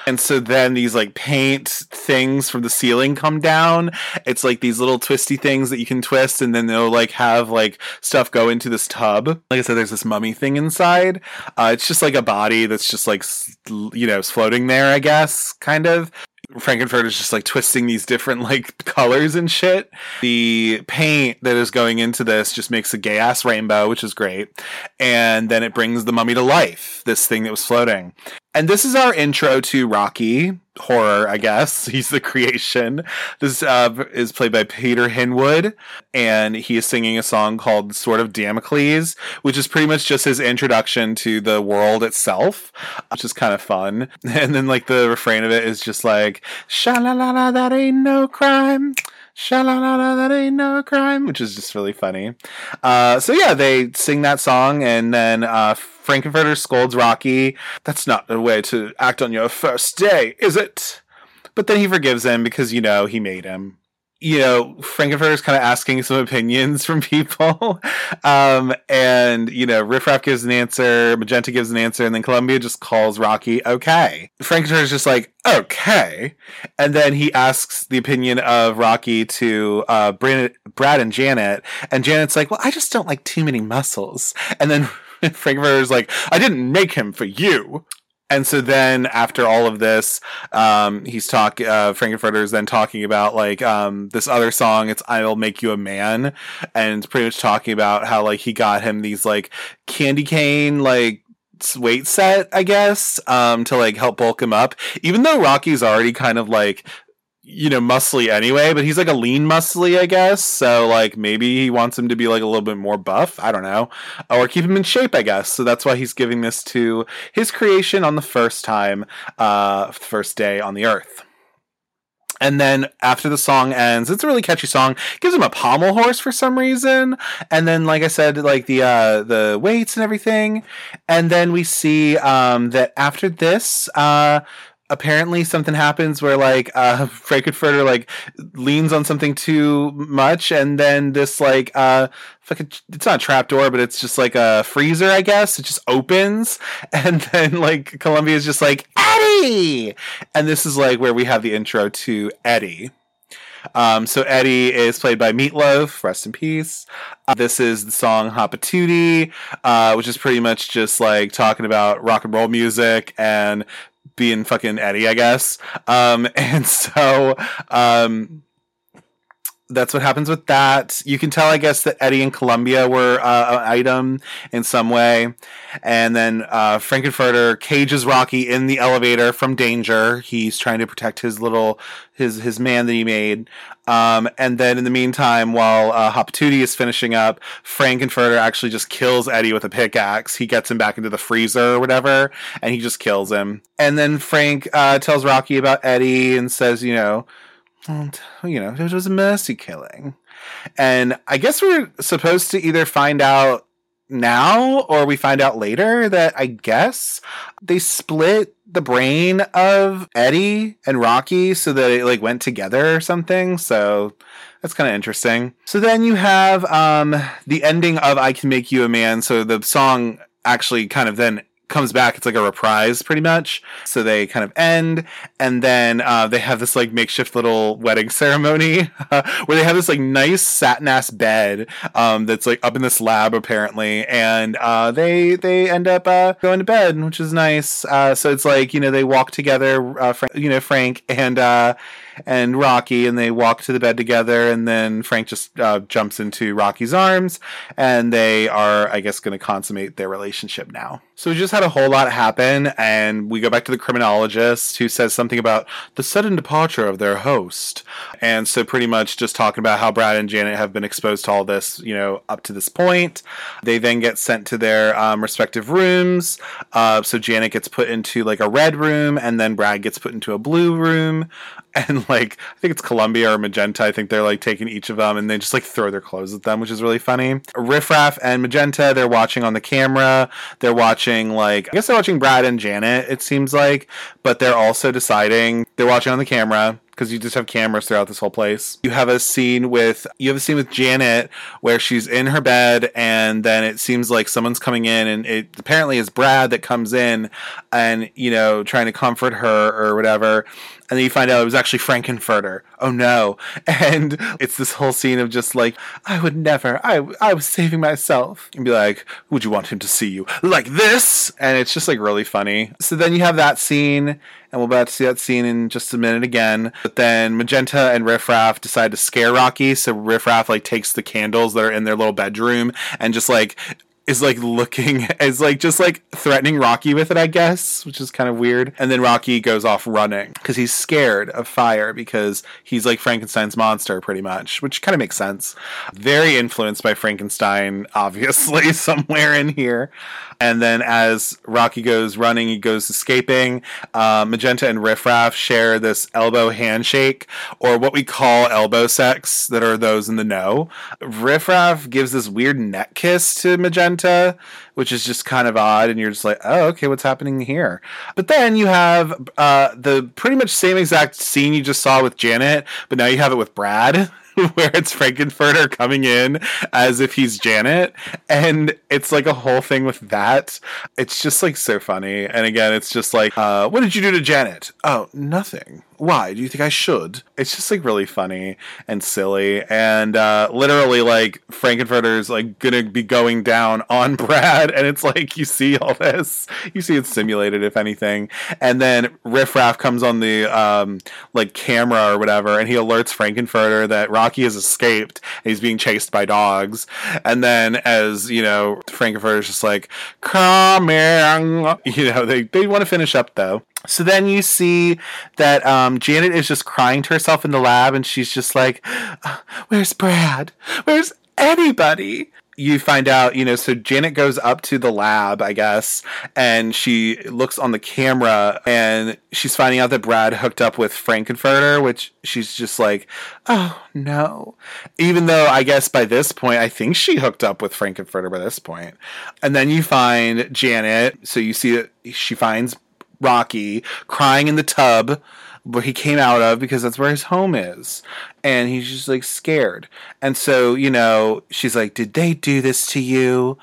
And so then these like paint things from the ceiling come down. It's like these little twisty things that you can twist, and then they'll like have like stuff go into this tub. Like I said, there's this mummy thing inside. Uh, it's just like a body that's just like you know floating there, I guess, kind of. Frank-N-Furter is just like twisting these different like colors and shit. The paint that is going into this just makes a gay ass rainbow, which is great. And then it brings the mummy to life, this thing that was floating. And this is our intro to Rocky horror, I guess. He's the creation. This uh, is played by Peter Hinwood, and he is singing a song called Sword of Damocles, which is pretty much just his introduction to the world itself, which is kind of fun. And then, like, the refrain of it is just like, sha la la la, that ain't no crime. Sha la la that ain't no crime, which is just really funny. Uh, so, yeah, they sing that song, and then uh, Frank-N-Furter scolds Rocky. That's not the way to act on your first day, is it? But then he forgives him because, you know, he made him. You know, Frank-N-Furter is kind of asking some opinions from people. um, and, you know, Riff Raff gives an answer, Magenta gives an answer, and then Columbia just calls Rocky okay. Frank-N-Furter is just like, okay. And then he asks the opinion of Rocky to uh, Brad and Janet. And Janet's like, well, I just don't like too many muscles. And then Frank-N-Furter's like, I didn't make him for you. And so then after all of this, um, he's talk, uh, Frank-N-Furter is then talking about like, um, this other song. It's I'll Make You a Man. And pretty much talking about how like he got him these like candy cane, like, weight set, I guess, um, to like help bulk him up. Even though Rocky's already kind of like you know, muscly anyway, but he's like a lean muscly, I guess. So like maybe he wants him to be like a little bit more buff. I don't know. Or keep him in shape, I guess. So that's why he's giving this to his creation on the first time, uh, first day on the earth. And then after the song ends, it's a really catchy song. Gives him a pommel horse for some reason. And then, like I said, like the uh, the weights and everything. And then we see um, that after this, uh, apparently something happens where like uh Frank-N-Furter like leans on something too much and then this like uh fucking it's not a trap door but it's just like a freezer I guess. It just opens and then like Columbia is just like Eddie! And this is like where we have the intro to Eddie. Um, so Eddie is played by Meatloaf, rest in peace. Uh, this is the song Hot Patootie, uh, which is pretty much just like talking about rock and roll music and being fucking Eddie, I guess. Um, and so, um, that's what happens with that. You can tell, I guess, that Eddie and Columbia were uh, an item in some way. And then uh, Frank-N-Furter cages Rocky in the elevator from danger. He's trying to protect his little his his man that he made. Um, and then in the meantime, while uh, Hot Patootie is finishing up, Frank-N-Furter actually just kills Eddie with a pickaxe. He gets him back into the freezer or whatever, and he just kills him. And then Frank uh, tells Rocky about Eddie and says, you know, you know, it was a mercy killing. And I guess we're supposed to either find out now or we find out later that I guess they split the brain of Eddie and Rocky so that it like went together or something. So that's kind of interesting. So then you have um the ending of I Can Make You a Man. So the song actually kind of then comes back. It's like a reprise, pretty much. So they kind of end, and then uh, they have this like makeshift little wedding ceremony where they have this like nice satin ass bed um, that's like up in this lab apparently, and uh, they they end up uh, going to bed, which is nice. Uh, so it's like you know they walk together, uh, Fra- you know Frank and uh, and Rocky, and they walk to the bed together, and then Frank just uh, jumps into Rocky's arms, and they are, I guess, going to consummate their relationship now. So we just had a whole lot happen, and we go back to the criminologist who says something about the sudden departure of their host, and so pretty much just talking about how Brad and Janet have been exposed to all this, you know, up to this point. They then get sent to their um, respective rooms. Uh, so Janet gets put into like a red room, and then Brad gets put into a blue room and like I think it's Columbia or Magenta. I think they're like taking each of them and they just like throw their clothes at them, which is really funny. Riff Raff and Magenta, they're watching on the camera. They're watching like I guess they're watching Brad and Janet. It seems like, but they're also deciding they're watching on the camera because you just have cameras throughout this whole place. You have a scene with you have a scene with Janet where she's in her bed and then it seems like someone's coming in and it apparently is Brad that comes in and you know trying to comfort her or whatever and then you find out it was actually Frank-N-Furter. Oh no. And it's this whole scene of just like, I would never, I, I was saving myself. And be like, would you want him to see you like this? And it's just like really funny. So then you have that scene, and we're about to see that scene in just a minute again. But then Magenta and Riffraff decide to scare Rocky. So Riffraff like takes the candles that are in their little bedroom and just like is like looking is like just like threatening Rocky with it, I guess, which is kind of weird. And then Rocky goes off running because he's scared of fire because he's like Frankenstein's monster pretty much, which kind of makes sense. Very influenced by Frankenstein, obviously, somewhere in here. And then as Rocky goes running, he goes escaping. Uh, Magenta and Riff Raff share this elbow handshake, or what we call elbow sex, that are those in the know. Riff Raff gives this weird neck kiss to Magenta, which is just kind of odd. And you're just like, oh, okay, what's happening here? But then you have uh, the pretty much same exact scene you just saw with Janet, but now you have it with Brad. where it's Frank-N-Furter coming in as if he's Janet. And it's like a whole thing with that. It's just like so funny. And again, it's just like, uh, what did you do to Janet? Oh, nothing. Why? Do you think I should? It's just like really funny and silly. And uh, literally, like, Frank-N-Furter's like gonna be going down on Brad. And it's like, you see all this. You see it's simulated, if anything. And then Riff Raff comes on the um, like camera or whatever, and he alerts Frank-N-Furter that Rocky has escaped and he's being chased by dogs. And then, as you know, Frank-N-Furter's just like, come coming. You know, they, they want to finish up though. So then you see that um, Janet is just crying to herself in the lab, and she's just like, "Where's Brad? Where's anybody?" You find out, you know, so Janet goes up to the lab, I guess, and she looks on the camera, and she's finding out that Brad hooked up with Frank-N-Furter, which she's just like, "Oh no!" Even though I guess by this point, I think she hooked up with Frank-N-Furter by this point. And then you find Janet, so you see that she finds Rocky crying in the tub where he came out of because that's where his home is. And he's just like scared. And so, you know, she's like, Did they do this to you?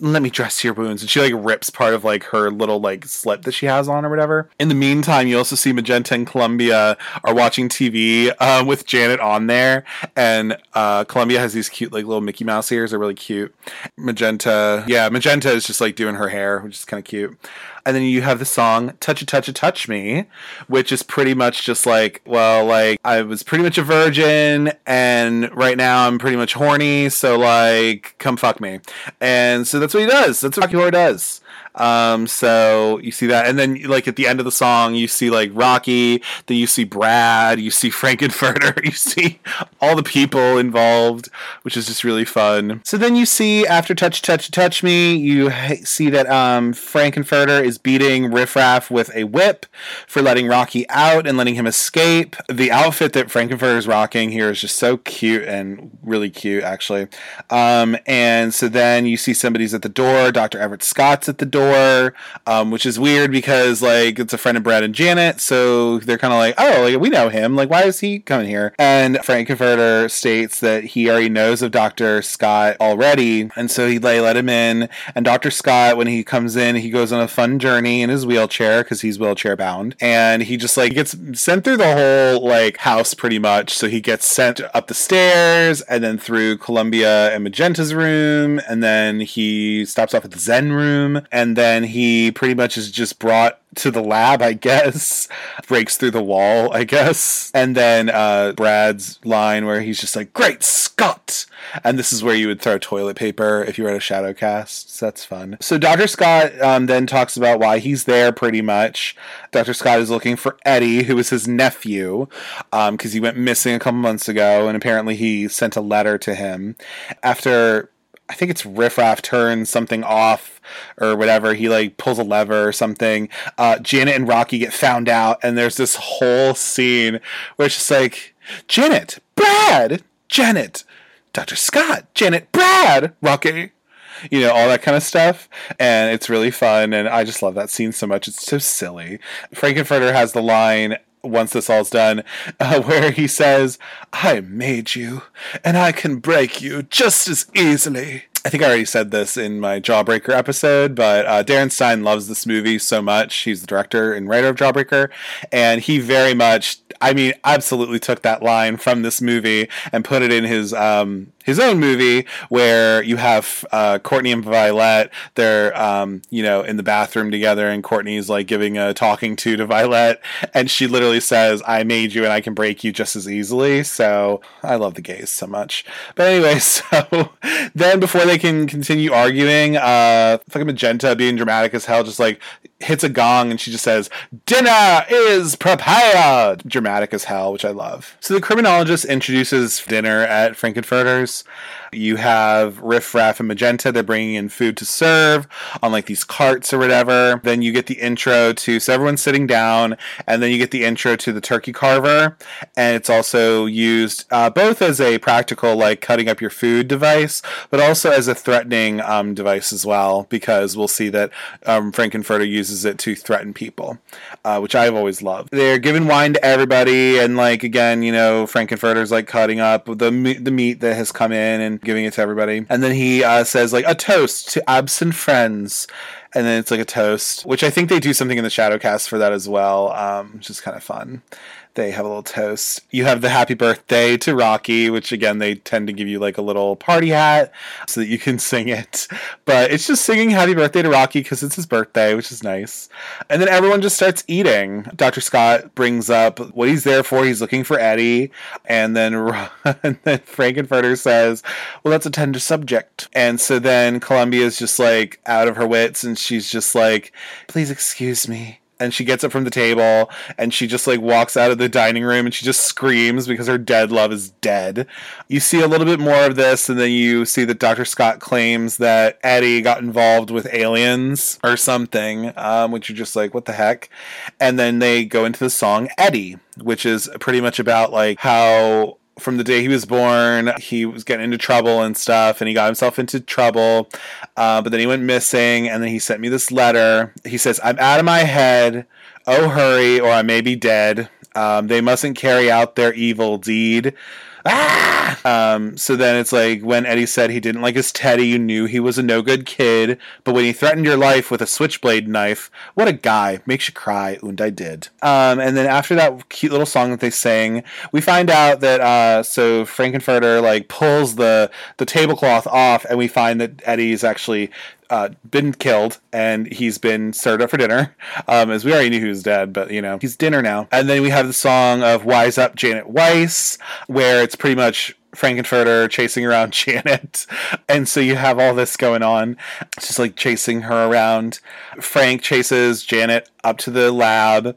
Let me dress your wounds. And she like rips part of like her little like slip that she has on or whatever. In the meantime, you also see Magenta and Columbia are watching TV uh, with Janet on there. And uh, Columbia has these cute like little Mickey Mouse ears. They're really cute. Magenta, yeah, Magenta is just like doing her hair, which is kind of cute. And then you have the song Touch It, Touch It, Touch Me, which is pretty much just like, well, like I was pretty much a virgin and right now I'm pretty much horny, so like come fuck me. And so that's what he does. That's what Rocky Horror does. Um, so you see that, and then like at the end of the song, you see like Rocky, then you see Brad, you see Frank-N-Furter, you see all the people involved, which is just really fun. So then you see after Touch Touch Touch Me, you see that um, Frank-N-Furter is beating Riff Raff with a whip for letting Rocky out and letting him escape. The outfit that Frank-N-Furter is rocking here is just so cute and really cute, actually. Um, and so then you see somebody's at the door. Dr. Everett Scott's at the door door, um, which is weird because like it's a friend of Brad and Janet, so they're kind of like, oh, like we know him. Like, why is he coming here? And Frank-N-Furter states that he already knows of Doctor Scott already, and so he like, let him in. And Doctor Scott, when he comes in, he goes on a fun journey in his wheelchair because he's wheelchair bound, and he just like gets sent through the whole like house pretty much. So he gets sent up the stairs and then through Columbia and Magenta's room, and then he stops off at the Zen room, and then he pretty much is just brought to the lab, I guess. Breaks through the wall, I guess. And then uh, Brad's line where he's just like, Great Scott! And this is where you would throw toilet paper if you were at a shadow cast. So that's fun. So Dr. Scott um, then talks about why he's there pretty much. Dr. Scott is looking for Eddie, who is his nephew, because um, he went missing a couple months ago, and apparently he sent a letter to him. After I think it's Riff Raff turns something off or whatever. He like pulls a lever or something. Uh, Janet and Rocky get found out, and there's this whole scene where it's just like Janet, Brad, Janet, Dr. Scott, Janet, Brad, Rocky. You know, all that kind of stuff. And it's really fun. And I just love that scene so much. It's so silly. Frank-N-Furter has the line once this all's done, uh, where he says, I made you, and I can break you just as easily. I think I already said this in my Jawbreaker episode, but uh, Darren Stein loves this movie so much. He's the director and writer of Jawbreaker, and he very much, I mean, absolutely took that line from this movie and put it in his um, his own movie where you have uh, Courtney and Violet. They're um, you know in the bathroom together, and Courtney's like giving a talking to to Violet, and she literally says, "I made you, and I can break you just as easily." So I love the gays so much. But anyway, so then before they can continue arguing, uh, fucking Magenta being dramatic as hell, just like hits a gong and she just says, Dinner is prepared! Dramatic as hell, which I love. So the criminologist introduces dinner at Frank-N-Furter's. You have Riff Raff and Magenta. They're bringing in food to serve on like these carts or whatever. Then you get the intro to so everyone's sitting down, and then you get the intro to the turkey carver, and it's also used uh, both as a practical like cutting up your food device, but also as a threatening um, device as well. Because we'll see that um, Frank-N-Furter uses it to threaten people, uh, which I've always loved. They're giving wine to everybody, and like again, you know, Frank-N-Furter's like cutting up the the meat that has come in and giving it to everybody. And then he uh, says like a toast to absent friends. And then it's like a toast, which I think they do something in the Shadowcast for that as well, um, which is kind of fun they have a little toast. You have the happy birthday to Rocky, which again they tend to give you like a little party hat so that you can sing it. But it's just singing happy birthday to Rocky because it's his birthday, which is nice. And then everyone just starts eating. Dr. Scott brings up what he's there for. He's looking for Eddie, and then and then Frank-N-Furter says, "Well, that's a tender subject." And so then Columbia is just like out of her wits, and she's just like, "Please excuse me." And she gets up from the table and she just like walks out of the dining room and she just screams because her dead love is dead. You see a little bit more of this and then you see that Dr. Scott claims that Eddie got involved with aliens or something, um, which you're just like, what the heck? And then they go into the song Eddie, which is pretty much about like how from the day he was born, he was getting into trouble and stuff, and he got himself into trouble. Uh, but then he went missing, and then he sent me this letter. He says, I'm out of my head. Oh, hurry, or I may be dead. Um, they mustn't carry out their evil deed ah! Um, so then it's like when Eddie said he didn't like his teddy, you knew he was a no good kid. But when he threatened your life with a switchblade knife, what a guy. Makes you cry, and I did. Um, and then after that cute little song that they sang, we find out that uh, so Frank-N-Furter like pulls the the tablecloth off, and we find that Eddie's actually uh, been killed and he's been served up for dinner. Um, as we already knew he was dead, but you know, he's dinner now. And then we have the song of Wise Up Janet Weiss, where it's pretty much Frank-N-Furter chasing around Janet. And so you have all this going on. It's just like chasing her around. Frank chases Janet up to the lab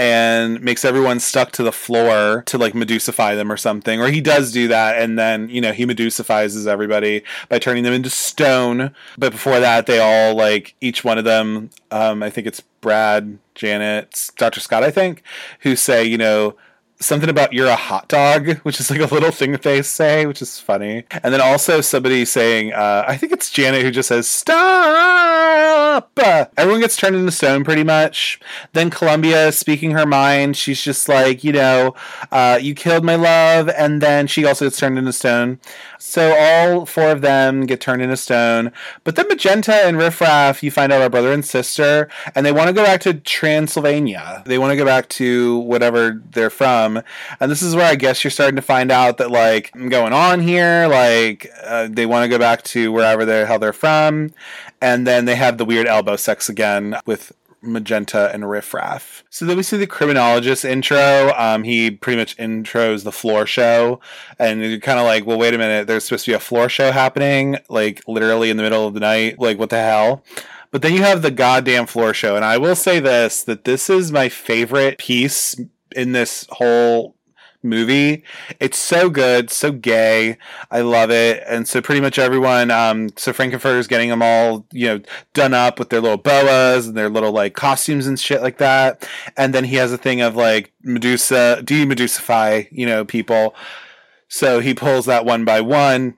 and makes everyone stuck to the floor to like medusify them or something. Or he does do that, and then you know he medusifies everybody by turning them into stone. But before that, they all like each one of them. Um, I think it's Brad, Janet, Dr. Scott, I think, who say you know something about you're a hot dog, which is like a little thing that they say, which is funny. And then also somebody saying, uh, I think it's Janet who just says, stop. Everyone gets turned into stone pretty much. Then Columbia speaking her mind. She's just like, you know, uh, you killed my love. And then she also gets turned into stone. So all four of them get turned into stone. But then Magenta and Riff Raff, you find out are brother and sister, and they want to go back to Transylvania. They want to go back to whatever they're from them. And this is where I guess you're starting to find out that like I'm going on here, like uh, they want to go back to wherever the hell they're from, and then they have the weird elbow sex again with Magenta and Riffraff. So then we see the criminologist intro. Um, he pretty much intros the floor show, and you're kind of like, well, wait a minute, there's supposed to be a floor show happening, like literally in the middle of the night. Like, what the hell? But then you have the goddamn floor show, and I will say this: that this is my favorite piece in this whole movie. It's so good, so gay. I love it. And so pretty much everyone, um, so is getting them all, you know, done up with their little boas and their little like costumes and shit like that. And then he has a thing of like Medusa, de-Medusify, you know, people. So he pulls that one by one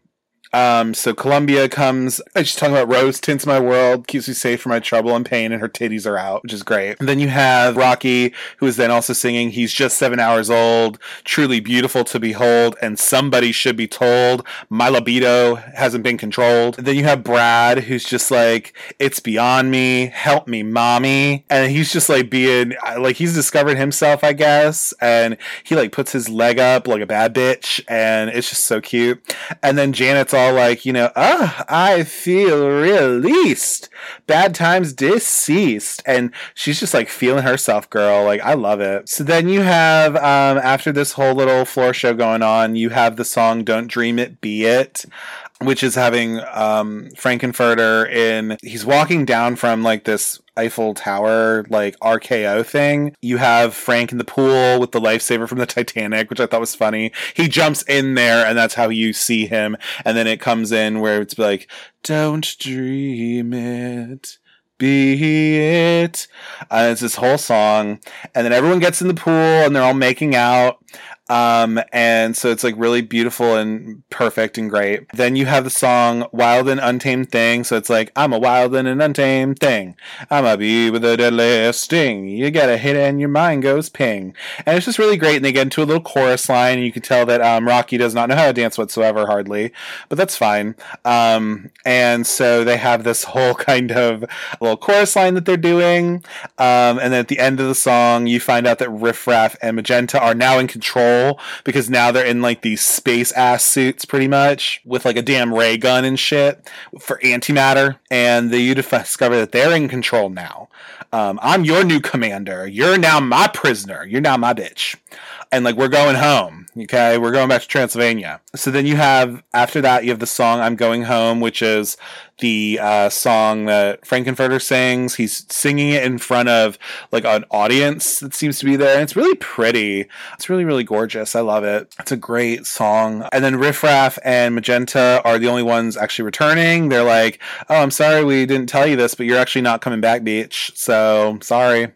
Um, so Columbia comes, she's talking about rose tints my world, keeps me safe from my trouble and pain, and her titties are out, which is great. And then you have Rocky, who is then also singing, He's just seven hours old, truly beautiful to behold, and somebody should be told my libido hasn't been controlled. And then you have Brad, who's just like, It's beyond me, help me, mommy. And he's just like being, like, he's discovered himself, I guess, and he like puts his leg up like a bad bitch, and it's just so cute. And then Janet's all like, you know, ah, I feel released. Bad times deceased. And she's just like feeling herself, girl. Like, I love it. So then you have, um, after this whole little floor show going on, you have the song Don't Dream It, Be It which is having um, Frank-N-Furter in. He's walking down from like this Eiffel Tower like RKO thing. You have Frank in the pool with the lifesaver from the Titanic, which I thought was funny. He jumps in there, and that's how you see him. And then it comes in where it's like, "Don't dream it." be it. Uh, it's this whole song, and then everyone gets in the pool and they're all making out. Um, and so it's like really beautiful and perfect and great. Then you have the song Wild and Untamed Thing. So it's like, I'm a wild and an untamed thing. I'm a bee with a deadly sting. You get a hit and your mind goes ping. And it's just really great. And they get into a little chorus line, and you can tell that um, Rocky does not know how to dance whatsoever, hardly, but that's fine. Um, and so they have this whole kind of little chorus line that they're doing. Um, and then at the end of the song, you find out that Riff Raff and Magenta are now in control because now they're in like these space ass suits pretty much with like a damn ray gun and shit for antimatter. And they discover that they're in control now. Um, I'm your new commander. You're now my prisoner. You're now my bitch. And like we're going home. Okay, we're going back to Transylvania. So then you have after that you have the song "I'm Going Home," which is the uh, song that Frank-N-Furter sings. He's singing it in front of like an audience that seems to be there, and it's really pretty. It's really really gorgeous. I love it. It's a great song. And then Riff Raff and Magenta are the only ones actually returning. They're like, "Oh, I'm sorry we didn't tell you this, but you're actually not coming back, beach. So sorry."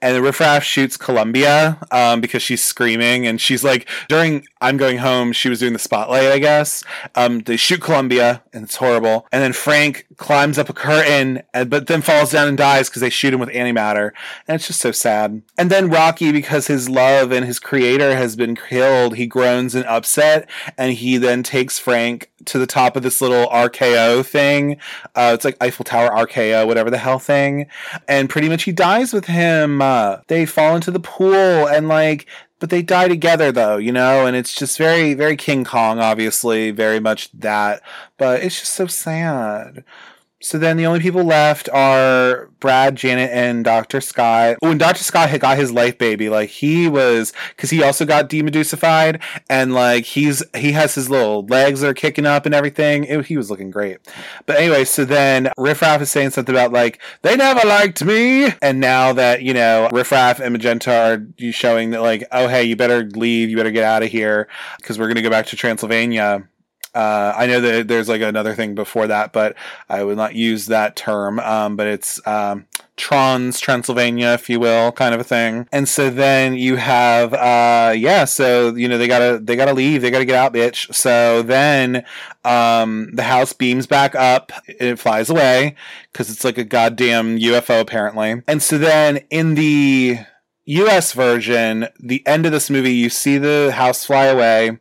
And the shoots Columbia um, because she's screaming, and she's like during I'm going home. She was doing the spotlight, I guess. Um, they shoot Columbia, and it's horrible. And then Frank climbs up a curtain, and, but then falls down and dies because they shoot him with antimatter, and it's just so sad. And then Rocky, because his love and his creator has been killed, he groans in upset, and he then takes Frank to the top of this little RKO thing. Uh, it's like Eiffel Tower RKO, whatever the hell thing, and pretty much he dies with him. Uh, they fall into the pool, and like but they die together though, you know, and it's just very, very King Kong, obviously, very much that, but it's just so sad. So then the only people left are Brad, Janet, and Dr. Scott. Oh, when Dr. Scott had got his life baby, like he was, because he also got demedusified, and like he's he has his little legs that are kicking up and everything. It, he was looking great. But anyway, so then Riff Raff is saying something about like they never liked me, and now that you know Riff Raff and Magenta are showing that like oh hey you better leave, you better get out of here because we're gonna go back to Transylvania uh, I know that there's like another thing before that, but I would not use that term. Um, but it's um, Trans Transylvania, if you will, kind of a thing. And so then you have, uh, yeah, so you know they gotta they gotta leave, they gotta get out, bitch. So then um, the house beams back up, it flies away because it's like a goddamn UFO apparently. And so then in the US version, the end of this movie, you see the house fly away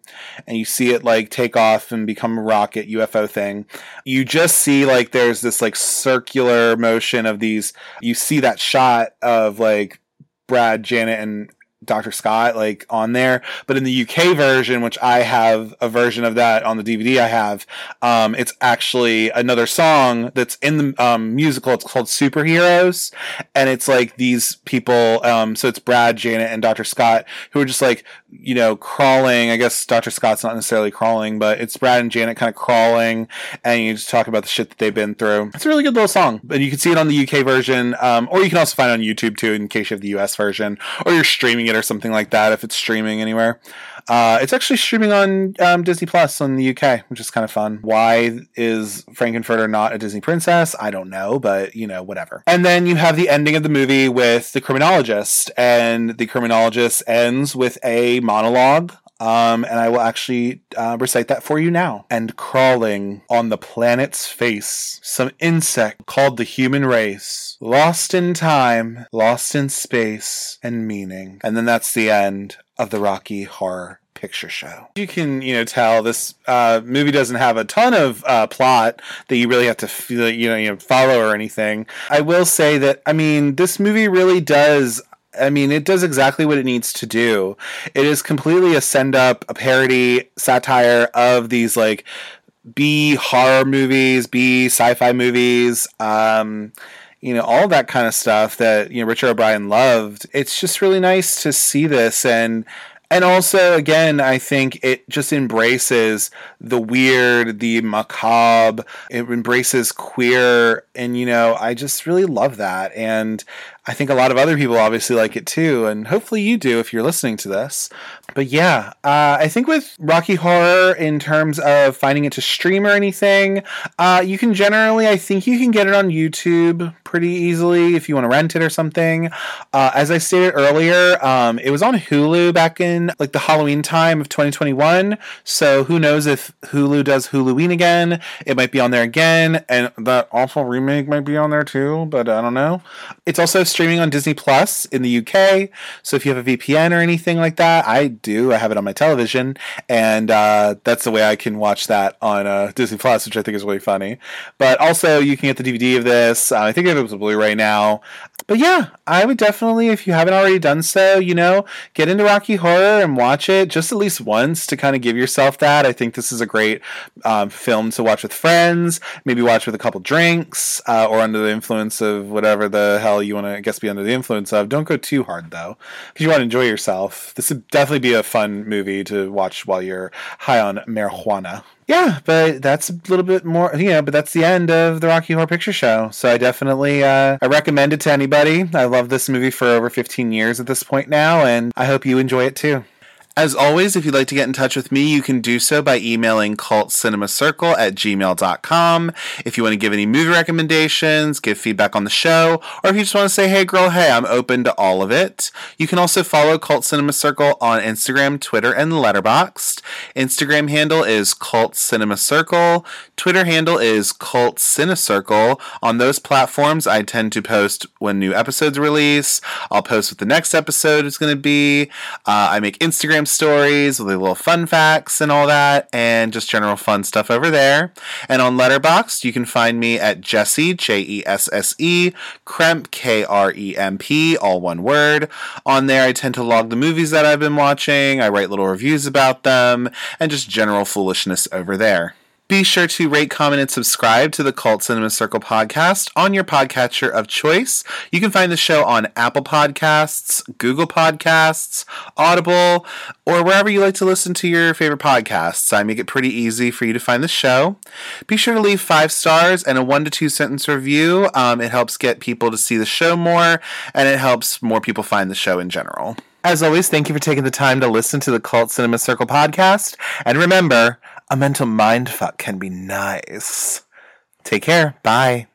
and you see it like take off and become a rocket UFO thing. You just see like there's this like circular motion of these, you see that shot of like Brad, Janet, and Dr. Scott like on there. But in the UK version, which I have a version of that on the DVD I have, um, it's actually another song that's in the um, musical. It's called Superheroes. And it's like these people, um, so it's Brad, Janet, and Dr. Scott who are just like, you know, crawling. I guess Dr. Scott's not necessarily crawling, but it's Brad and Janet kind of crawling. And you just talk about the shit that they've been through. It's a really good little song. And you can see it on the UK version, um, or you can also find it on YouTube too in case you have the US version, or you're streaming it it or something like that if it's streaming anywhere. Uh, it's actually streaming on um, Disney Plus in the UK, which is kind of fun. Why is Frank-N-Furter not a Disney princess? I don't know, but you know, whatever. And then you have the ending of the movie with the criminologist, and the criminologist ends with a monologue Um, and I will actually uh, recite that for you now. And crawling on the planet's face, some insect called the human race, lost in time, lost in space and meaning. And then that's the end of the Rocky Horror picture show. You can, you know, tell this uh, movie doesn't have a ton of uh, plot that you really have to feel, you know, you know, follow or anything. I will say that, I mean, this movie really does. I mean, it does exactly what it needs to do. It is completely a send up, a parody, satire of these like B horror movies, B sci-fi movies. Um, you know all that kind of stuff that you know Richard O'Brien loved. It's just really nice to see this and and also again i think it just embraces the weird the macabre it embraces queer and you know i just really love that and I think a lot of other people obviously like it too, and hopefully you do if you're listening to this. But yeah, uh, I think with Rocky Horror, in terms of finding it to stream or anything, uh, you can generally, I think you can get it on YouTube pretty easily if you want to rent it or something. Uh, as I stated earlier, um, it was on Hulu back in like the Halloween time of 2021. So who knows if Hulu does Huluween again? It might be on there again, and that awful remake might be on there too. But I don't know. It's also streaming on Disney Plus in the UK. So if you have a VPN or anything like that, I do. I have it on my television, and uh, that's the way I can watch that on uh, Disney Plus, which I think is really funny. But also, you can get the DVD of this. Uh, I think it was a Blu-ray now. But yeah, I would definitely, if you haven't already done so, you know, get into Rocky Horror and watch it just at least once to kind of give yourself that. I think this is a great um, film to watch with friends, maybe watch with a couple drinks, uh, or under the influence of whatever the hell you want to I guess be under the influence of. Don't go too hard though, because you want to enjoy yourself. This would definitely be a fun movie to watch while you're high on marijuana. Yeah, but that's a little bit more, you know, but that's the end of the Rocky Horror Picture Show. So I definitely, uh, I recommend it to anybody. I love this movie for over 15 years at this point now, and I hope you enjoy it too. As always, if you'd like to get in touch with me, you can do so by emailing cultcinemacircle at gmail.com. If you want to give any movie recommendations, give feedback on the show, or if you just want to say, hey girl, hey, I'm open to all of it. You can also follow Cult Cinema Circle on Instagram, Twitter, and Letterboxd. Instagram handle is Cult Cinema Circle. Twitter handle is Cult Cinecircle. On those platforms, I tend to post when new episodes release. I'll post what the next episode is going to be. Uh, I make Instagram Stories with little fun facts and all that, and just general fun stuff over there. And on Letterboxd, you can find me at Jesse, J E S S E, Kremp, K R E M P, all one word. On there, I tend to log the movies that I've been watching, I write little reviews about them, and just general foolishness over there. Be sure to rate, comment, and subscribe to the Cult Cinema Circle podcast on your podcatcher of choice. You can find the show on Apple Podcasts, Google Podcasts, Audible, or wherever you like to listen to your favorite podcasts. I make it pretty easy for you to find the show. Be sure to leave five stars and a one to two sentence review. Um, it helps get people to see the show more, and it helps more people find the show in general. As always, thank you for taking the time to listen to the Cult Cinema Circle podcast. And remember, a mental mind fuck can be nice. Take care. Bye.